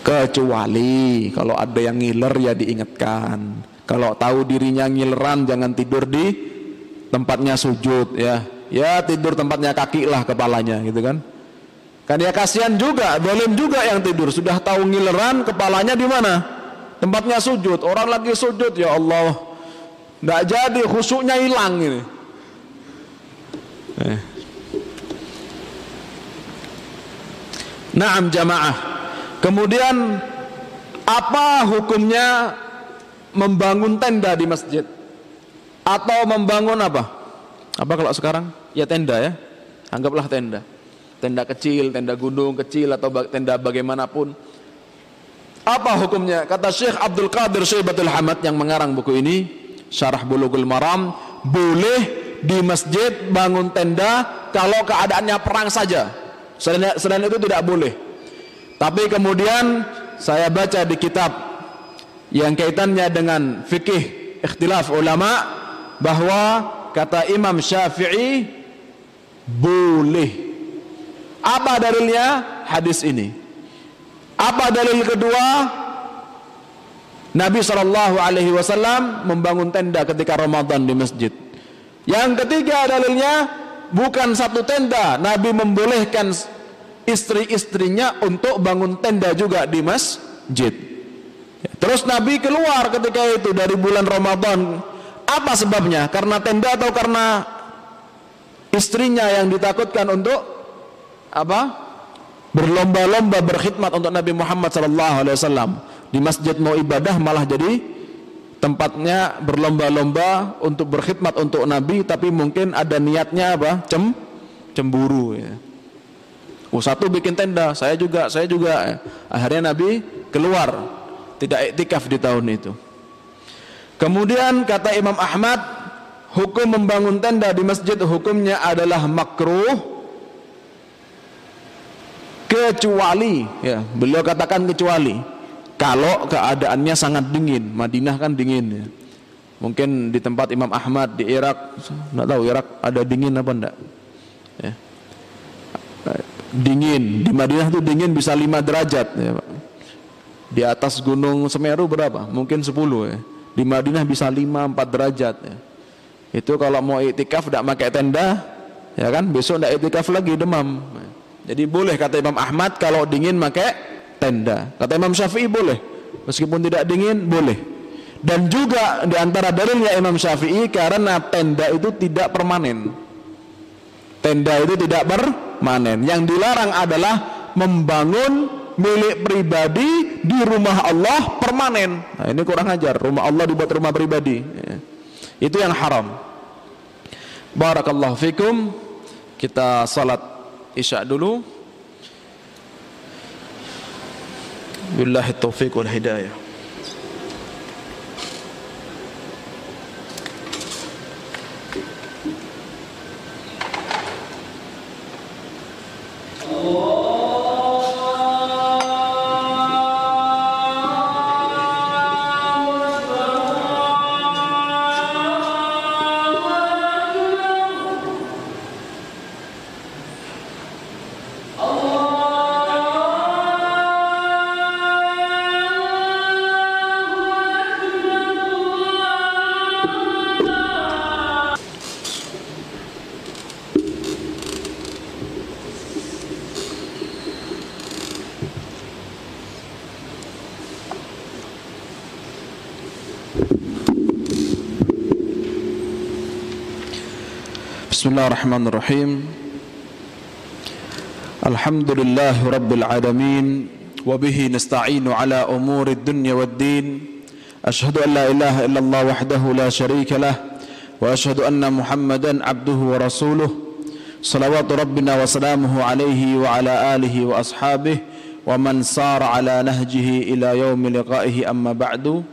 Kecuali kalau ada yang ngiler ya diingatkan. Kalau tahu dirinya ngileran jangan tidur di tempatnya sujud ya. Ya tidur tempatnya kaki lah kepalanya gitu kan. Kan ya kasihan juga boleh juga yang tidur. Sudah tahu ngileran kepalanya di mana? Tempatnya sujud. Orang lagi sujud ya Allah. Nggak jadi khusyuknya hilang ini. Eh. Naam jamaah kemudian apa hukumnya membangun tenda di masjid atau membangun apa? Apa kalau sekarang? Ya tenda ya. Anggaplah tenda. Tenda kecil, tenda gunung kecil atau tenda bagaimanapun. Apa hukumnya? Kata Syekh Abdul Qadir Syaibatul Hamad yang mengarang buku ini, Syarah Bulughul Maram, boleh di masjid bangun tenda kalau keadaannya perang saja. Selain, selain itu tidak boleh. Tapi kemudian saya baca di kitab yang kaitannya dengan fikih ikhtilaf ulama bahwa kata Imam Syafi'i boleh. Apa dalilnya? Hadis ini. Apa dalil kedua? Nabi Shallallahu Alaihi Wasallam membangun tenda ketika Ramadan di masjid. Yang ketiga dalilnya bukan satu tenda Nabi membolehkan istri-istrinya untuk bangun tenda juga di masjid Terus Nabi keluar ketika itu dari bulan Ramadan. Apa sebabnya? Karena tenda atau karena istrinya yang ditakutkan untuk apa? Berlomba-lomba berkhidmat untuk Nabi Muhammad SAW di masjid mau ibadah malah jadi tempatnya berlomba-lomba untuk berkhidmat untuk Nabi tapi mungkin ada niatnya apa? Cem cemburu ya. Oh satu bikin tenda, saya juga, saya juga. Akhirnya Nabi keluar tidak iktikaf di tahun itu. Kemudian kata Imam Ahmad, hukum membangun tenda di masjid hukumnya adalah makruh kecuali ya, beliau katakan kecuali kalau keadaannya sangat dingin. Madinah kan dingin ya. Mungkin di tempat Imam Ahmad di Irak, enggak tahu Irak ada dingin apa enggak. Ya. Dingin, di Madinah tuh dingin bisa 5 derajat ya, Pak. Di atas gunung Semeru berapa? Mungkin 10 ya. Di Madinah bisa 5 4 derajat ya. Itu kalau mau iktikaf tidak pakai tenda, ya kan? Besok tidak iktikaf lagi demam. Jadi boleh kata Imam Ahmad kalau dingin pakai tenda. Kata Imam Syafi'i boleh. Meskipun tidak dingin boleh. Dan juga di antara dalilnya Imam Syafi'i karena tenda itu tidak permanen. Tenda itu tidak permanen. Yang dilarang adalah membangun milik pribadi di rumah Allah permanen. Nah, ini kurang ajar. Rumah Allah dibuat rumah pribadi. Ya. Itu yang haram. Barakallahu fikum. Kita salat Isya dulu. Billahi taufiq wal hidayah. بسم الله الرحمن الرحيم. الحمد لله رب العالمين وبه نستعين على أمور الدنيا والدين. أشهد أن لا إله إلا الله وحده لا شريك له وأشهد أن محمدا عبده ورسوله. صلوات ربنا وسلامه عليه وعلى آله وأصحابه ومن سار على نهجه إلى يوم لقائه أما بعد.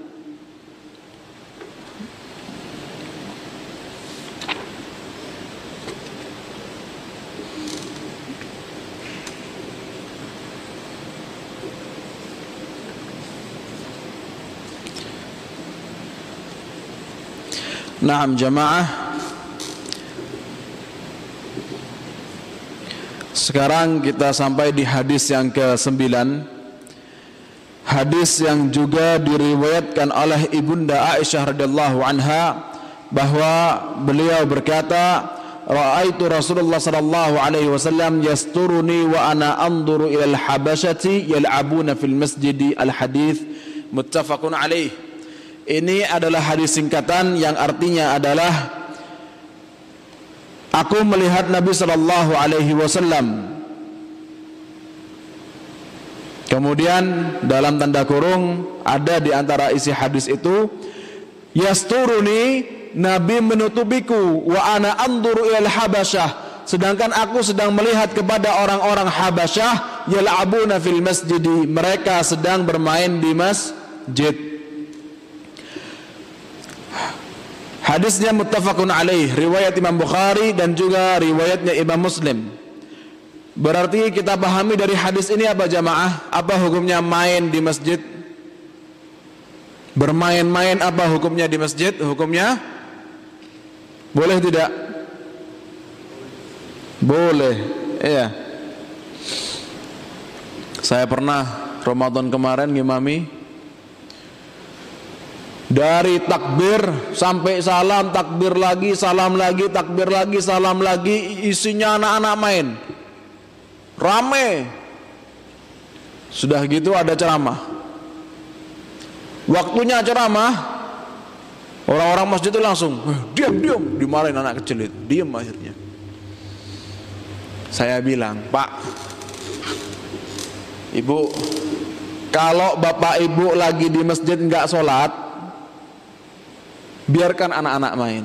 Naam jamaah. Sekarang kita sampai di hadis yang ke-9. Hadis yang juga diriwayatkan oleh ibunda Aisyah radhiyallahu anha bahwa beliau berkata Ra'aitu Rasulullah sallallahu alaihi wasallam yasturuni wa ana anzuru ila al-habasyati yal'abuna fil masjid al-hadis muttafaqun alaih. Ini adalah hadis singkatan yang artinya adalah Aku melihat Nabi sallallahu alaihi wasallam. Kemudian dalam tanda kurung ada di antara isi hadis itu yasturuni Nabi menutupiku wa ana anduru ilal habasyah. Sedangkan aku sedang melihat kepada orang-orang Habasyah yal'abuna fil masjidi. Mereka sedang bermain di masjid Hadisnya muttafaqun alaih riwayat Imam Bukhari dan juga riwayatnya Imam Muslim Berarti kita pahami dari hadis ini apa jamaah? Apa hukumnya main di masjid? Bermain-main apa hukumnya di masjid? Hukumnya boleh tidak? Boleh. Iya. Saya pernah Ramadan kemarin ngimami dari takbir sampai salam, takbir lagi, salam lagi, takbir lagi, salam lagi, isinya anak-anak main. Rame. Sudah gitu ada ceramah. Waktunya ceramah orang-orang masjid itu langsung eh, diam diam. Dimarahin anak kecil itu diam akhirnya. Saya bilang pak ibu kalau bapak ibu lagi di masjid nggak sholat biarkan anak-anak main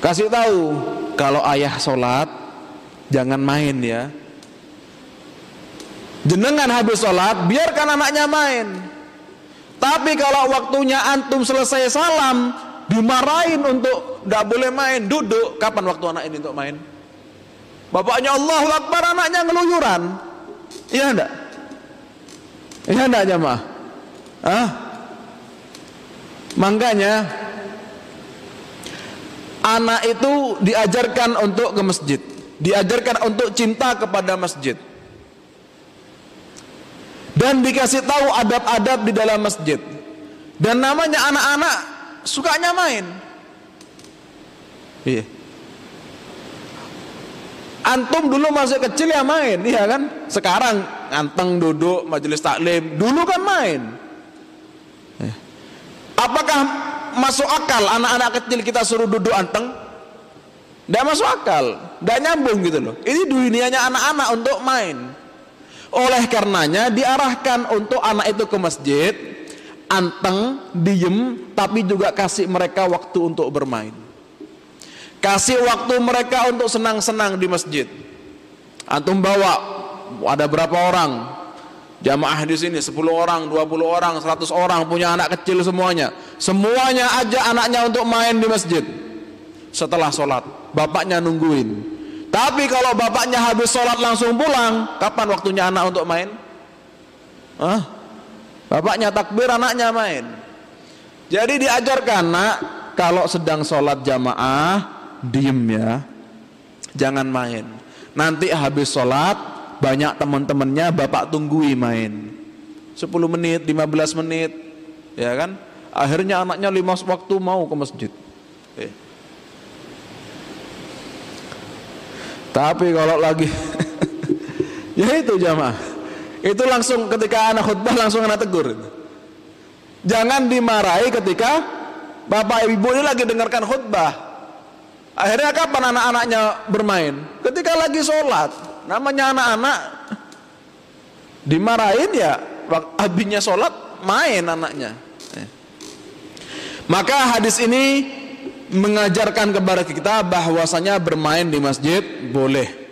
kasih tahu kalau ayah sholat Jangan main ya. Jenengan habis sholat, biarkan anaknya main. Tapi kalau waktunya antum selesai salam, dimarahin untuk nggak boleh main, duduk. Kapan waktu anak ini untuk main? Bapaknya Allah Akbar, anaknya ngeluyuran. Iya enggak? Iya enggak jamaah? Ah? Makanya anak itu diajarkan untuk ke masjid diajarkan untuk cinta kepada masjid. Dan dikasih tahu adab-adab di dalam masjid. Dan namanya anak-anak sukanya main. Iya. Antum dulu masih kecil ya main iya kan? Sekarang anteng duduk majelis taklim dulu kan main. Apakah masuk akal anak-anak kecil kita suruh duduk anteng tidak masuk akal, tidak nyambung gitu loh. Ini dunianya anak-anak untuk main. Oleh karenanya diarahkan untuk anak itu ke masjid, anteng, diem, tapi juga kasih mereka waktu untuk bermain. Kasih waktu mereka untuk senang-senang di masjid. Antum bawa ada berapa orang? Jamaah di sini 10 orang, 20 orang, 100 orang punya anak kecil semuanya. Semuanya ajak anaknya untuk main di masjid. Setelah sholat bapaknya nungguin. Tapi kalau bapaknya habis sholat langsung pulang kapan waktunya anak untuk main? Hah? bapaknya takbir anaknya main. Jadi diajarkan nak kalau sedang sholat jamaah diem ya. Jangan main. Nanti habis sholat banyak teman-temannya bapak tunggui main 10 menit 15 menit ya kan akhirnya anaknya lima waktu mau ke masjid eh. Tapi kalau lagi ya itu jamaah. Itu langsung ketika anak khutbah langsung anak tegur. Jangan dimarahi ketika bapak ibu ini lagi dengarkan khutbah. Akhirnya kapan anak-anaknya bermain? Ketika lagi sholat. Namanya anak-anak dimarahin ya abinya sholat main anaknya. Maka hadis ini mengajarkan kepada kita bahwasanya bermain di masjid boleh.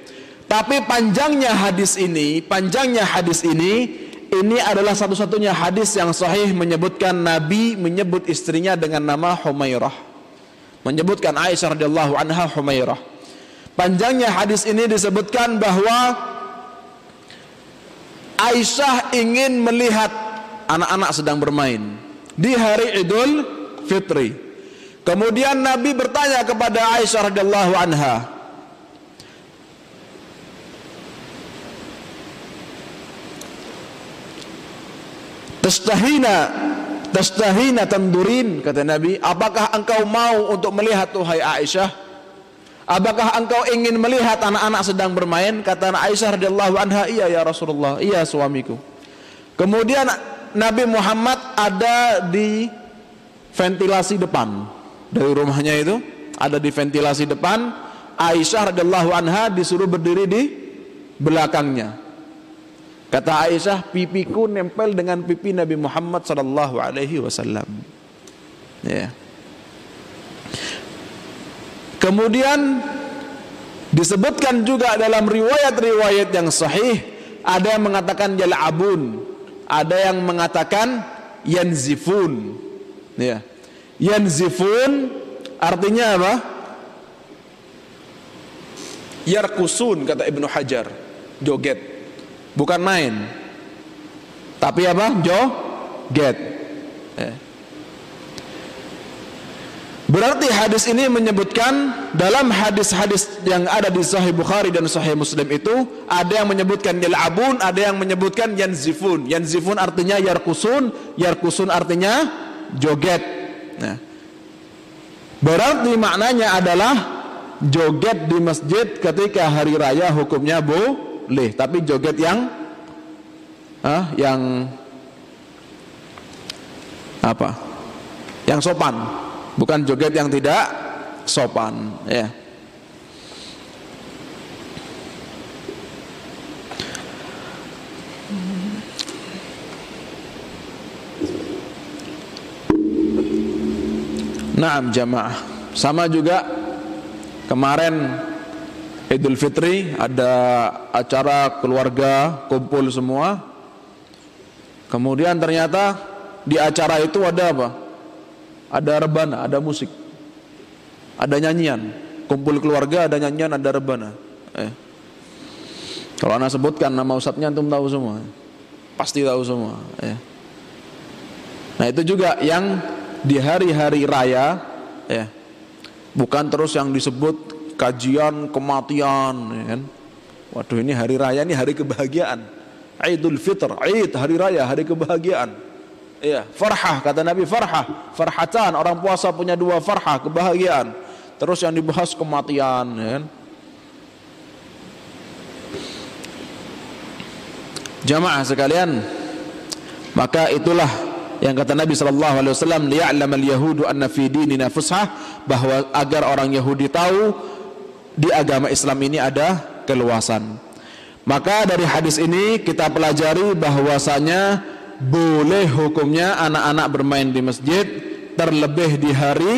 Tapi panjangnya hadis ini, panjangnya hadis ini ini adalah satu-satunya hadis yang sahih menyebutkan Nabi menyebut istrinya dengan nama Humairah. Menyebutkan Aisyah radhiyallahu anha Humairah. Panjangnya hadis ini disebutkan bahwa Aisyah ingin melihat anak-anak sedang bermain di hari Idul Fitri. Kemudian Nabi bertanya kepada Aisyah radhiyallahu anha, Tastahina tastahina tandurin kata Nabi, apakah engkau mau untuk melihat tuhai Aisyah? Apakah engkau ingin melihat anak-anak sedang bermain? Kata Aisyah radhiyallahu anha, "Iya ya Rasulullah, iya suamiku." Kemudian Nabi Muhammad ada di ventilasi depan dari rumahnya itu, ada di ventilasi depan. Aisyah radhiyallahu anha disuruh berdiri di belakangnya. Kata Aisyah, pipiku nempel dengan pipi Nabi Muhammad sallallahu alaihi wasallam. Ya. Kemudian disebutkan juga dalam riwayat-riwayat yang sahih ada yang mengatakan yal'abun, ada yang mengatakan yanzifun. Ya. Yanzifun artinya apa? Yarkusun kata Ibnu Hajar, joget bukan main tapi apa joget eh. Berarti hadis ini menyebutkan dalam hadis-hadis yang ada di Sahih Bukhari dan Sahih Muslim itu ada yang menyebutkan yal'abun ada yang menyebutkan yanzifun. Yanzifun artinya yarkusun yarkusun artinya joget. Nah. berarti maknanya adalah joget di masjid ketika hari raya hukumnya boleh tapi joget yang ah, yang apa? Yang sopan bukan joget yang tidak sopan ya Naam jamaah sama juga kemarin Idul Fitri ada acara keluarga kumpul semua. Kemudian ternyata di acara itu ada apa? Ada rebana, ada musik. Ada nyanyian. Kumpul keluarga ada nyanyian, ada rebana. Eh. Kalau anak sebutkan nama ustadznya antum tahu semua. Pasti tahu semua, eh. Nah, itu juga yang di hari-hari raya ya. Bukan terus yang disebut kajian kematian kan? waduh ini hari raya ini hari kebahagiaan Idul Fitr Id hari raya hari kebahagiaan iya farhah kata Nabi farhah farhatan orang puasa punya dua farhah kebahagiaan terus yang dibahas kematian ya kan? jamaah sekalian maka itulah yang kata Nabi sallallahu alaihi wasallam liya'lamal yahudu anna fi dinina fushah bahwa agar orang Yahudi tahu di agama Islam ini ada keluasan. Maka dari hadis ini kita pelajari bahwasanya boleh hukumnya anak-anak bermain di masjid terlebih di hari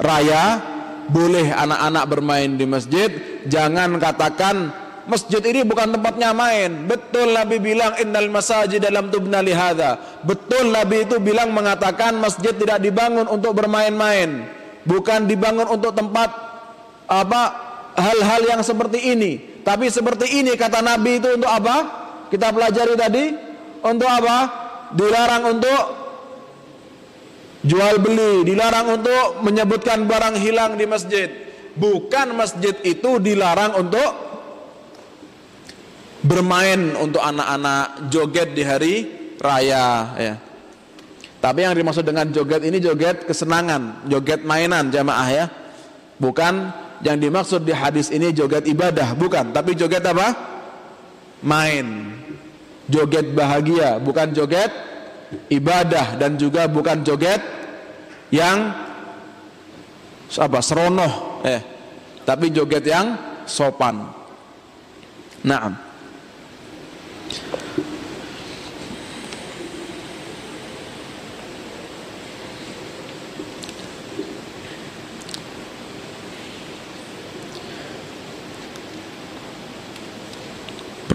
raya boleh anak-anak bermain di masjid. Jangan katakan masjid ini bukan tempatnya main. Betul Nabi bilang innal masajid dalam tubna lihada betul Nabi itu bilang mengatakan masjid tidak dibangun untuk bermain-main. Bukan dibangun untuk tempat apa hal-hal yang seperti ini. Tapi seperti ini kata Nabi itu untuk apa? Kita pelajari tadi untuk apa? Dilarang untuk jual beli, dilarang untuk menyebutkan barang hilang di masjid. Bukan masjid itu dilarang untuk bermain untuk anak-anak joget di hari raya ya. Tapi yang dimaksud dengan joget ini joget kesenangan, joget mainan jamaah ya. Bukan yang dimaksud di hadis ini joget ibadah bukan tapi joget apa main joget bahagia bukan joget ibadah dan juga bukan joget yang apa seronoh eh tapi joget yang sopan nah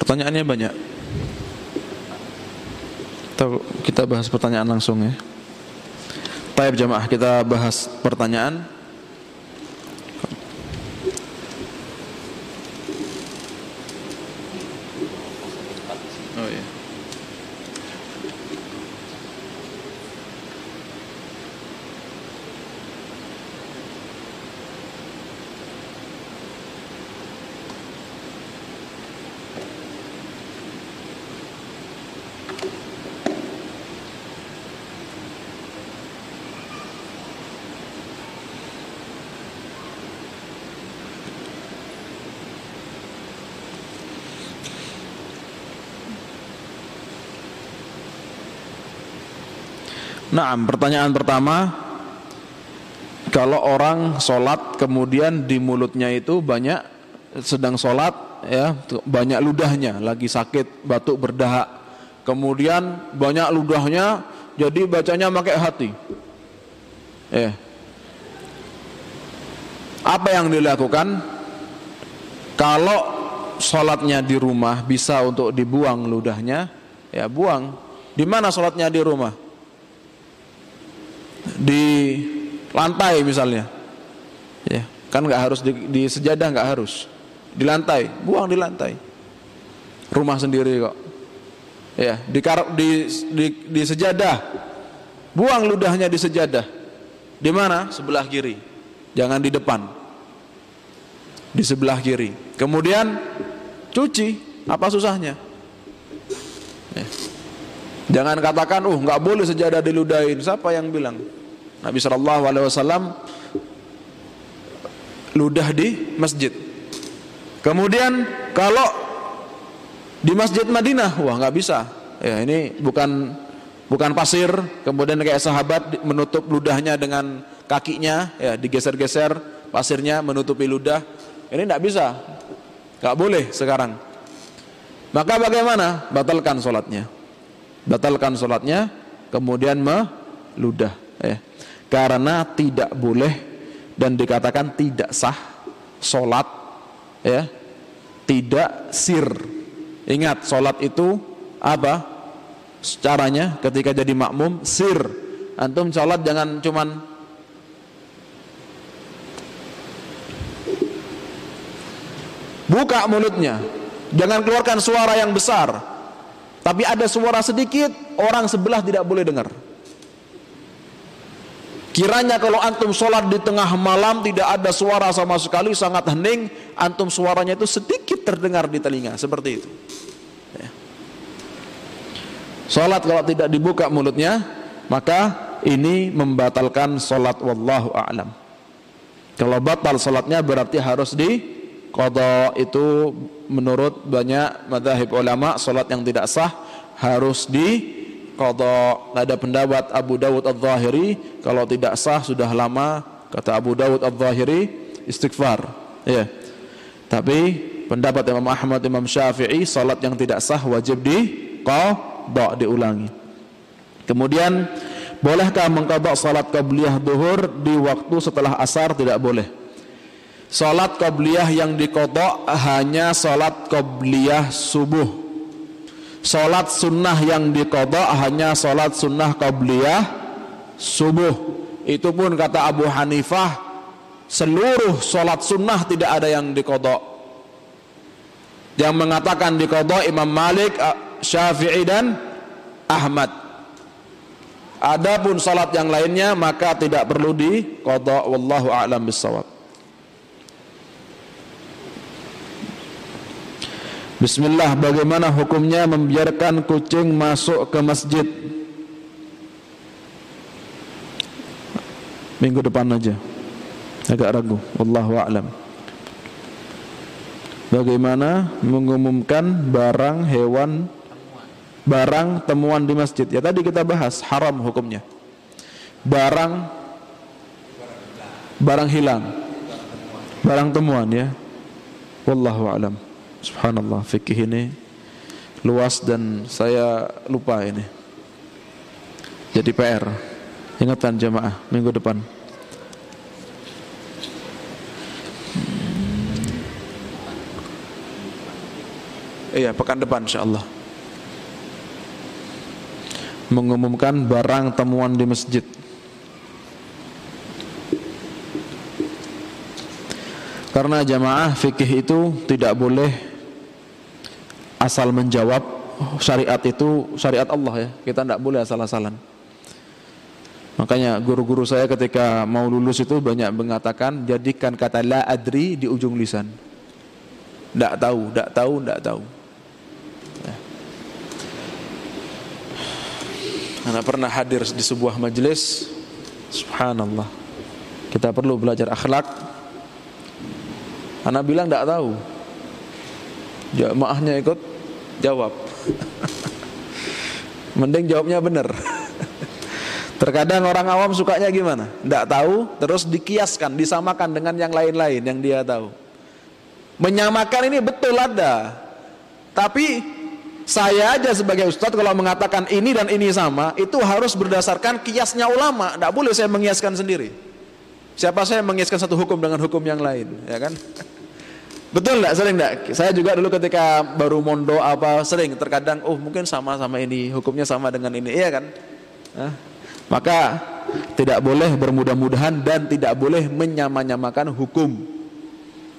Pertanyaannya banyak. Kita bahas pertanyaan langsung ya. Taib jamaah kita bahas pertanyaan. Nah, pertanyaan pertama, kalau orang sholat kemudian di mulutnya itu banyak sedang sholat ya banyak ludahnya lagi sakit batuk berdahak kemudian banyak ludahnya jadi bacanya pakai hati. Ya apa yang dilakukan? Kalau sholatnya di rumah bisa untuk dibuang ludahnya ya buang. Di mana sholatnya di rumah di lantai misalnya. Ya kan nggak harus di, di sejadah nggak harus. Di lantai buang di lantai. Rumah sendiri kok. Ya di di di, di sejadah. Buang ludahnya di sejadah. Di mana? Sebelah kiri. Jangan di depan. Di sebelah kiri. Kemudian cuci. Apa susahnya? Ya. Jangan katakan uh nggak boleh sejadah diludahin siapa yang bilang Nabi Shallallahu Alaihi Wasallam ludah di masjid. Kemudian kalau di masjid Madinah, wah nggak bisa. Ya ini bukan bukan pasir. Kemudian kayak sahabat menutup ludahnya dengan kakinya, ya digeser-geser pasirnya menutupi ludah. Ini nggak bisa, nggak boleh sekarang. Maka bagaimana? Batalkan sholatnya. Batalkan sholatnya, kemudian meludah. Ya karena tidak boleh dan dikatakan tidak sah solat ya tidak sir. Ingat solat itu apa? Caranya ketika jadi makmum sir. Antum solat jangan cuman buka mulutnya. Jangan keluarkan suara yang besar tapi ada suara sedikit orang sebelah tidak boleh dengar Kiranya kalau antum sholat di tengah malam tidak ada suara sama sekali sangat hening, antum suaranya itu sedikit terdengar di telinga seperti itu. Ya. Sholat kalau tidak dibuka mulutnya, maka ini membatalkan sholat wallahu a'lam. Kalau batal sholatnya berarti harus di kodok itu menurut banyak madhahib ulama sholat yang tidak sah harus di qada ada pendapat Abu Dawud Al-Zahiri kalau tidak sah sudah lama kata Abu Dawud Al-Zahiri istighfar. Ya tapi pendapat Imam Ahmad Imam Syafi'i salat yang tidak sah wajib di qada diulangi. Kemudian bolehkah mengqada salat qabliyah duhur di waktu setelah asar? Tidak boleh salat qabliyah yang diqada hanya salat qabliyah subuh Salat sunnah yang dikodok hanya salat sunnah qabliyah subuh. Itu pun kata Abu Hanifah seluruh salat sunnah tidak ada yang dikodok. Yang mengatakan dikodok Imam Malik, Syafi'i dan Ahmad. Adapun salat yang lainnya maka tidak perlu dikodok. Wallahu a'lam bisawab. Bismillah bagaimana hukumnya membiarkan kucing masuk ke masjid? Minggu depan aja. Agak ragu. Wallahu a'lam. Bagaimana mengumumkan barang hewan Barang temuan di masjid? Ya tadi kita bahas haram hukumnya. Barang Barang hilang. Barang temuan ya. Wallahu a'lam Subhanallah fikih ini luas dan saya lupa ini. Jadi PR. Ingatan jemaah minggu depan. Iya, pekan depan insyaallah. Mengumumkan barang temuan di masjid. Karena jamaah fikih itu tidak boleh asal menjawab syariat itu syariat Allah ya. Kita tidak boleh asal-asalan. Makanya guru-guru saya ketika mau lulus itu banyak mengatakan jadikan kata la adri di ujung lisan. Tidak tahu, tidak tahu, tidak tahu. Ya. Anak pernah hadir di sebuah majelis, subhanallah. Kita perlu belajar akhlak. Anak bilang tidak tahu. Jamaahnya ikut jawab. Mending jawabnya benar. Terkadang orang awam sukanya gimana? Tidak tahu, terus dikiaskan, disamakan dengan yang lain-lain yang dia tahu. Menyamakan ini betul ada. Tapi saya aja sebagai ustadz kalau mengatakan ini dan ini sama, itu harus berdasarkan kiasnya ulama. Tidak boleh saya mengiaskan sendiri. Siapa saya mengiaskan satu hukum dengan hukum yang lain, ya kan? Betul enggak? Sering enggak? Saya juga dulu ketika baru mondo apa sering terkadang oh mungkin sama sama ini, hukumnya sama dengan ini, iya kan? Nah, maka tidak boleh bermudah-mudahan dan tidak boleh menyamanyamakan hukum.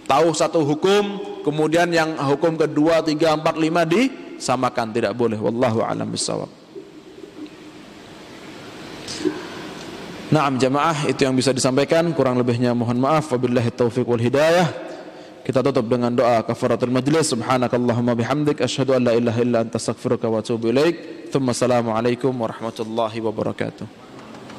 Tahu satu hukum, kemudian yang hukum kedua, tiga, empat, lima disamakan tidak boleh. Wallahu a'lam bishawab. Naam jamaah itu yang bisa disampaikan kurang lebihnya mohon maaf wabillahi taufiq wal hidayah kita tutup dengan doa kafaratul majlis. Subhanakallahumma bihamdik asyhadu an la ilaha illa anta astaghfiruka wa atubu ilaik. Tsumma assalamu alaikum warahmatullahi wabarakatuh.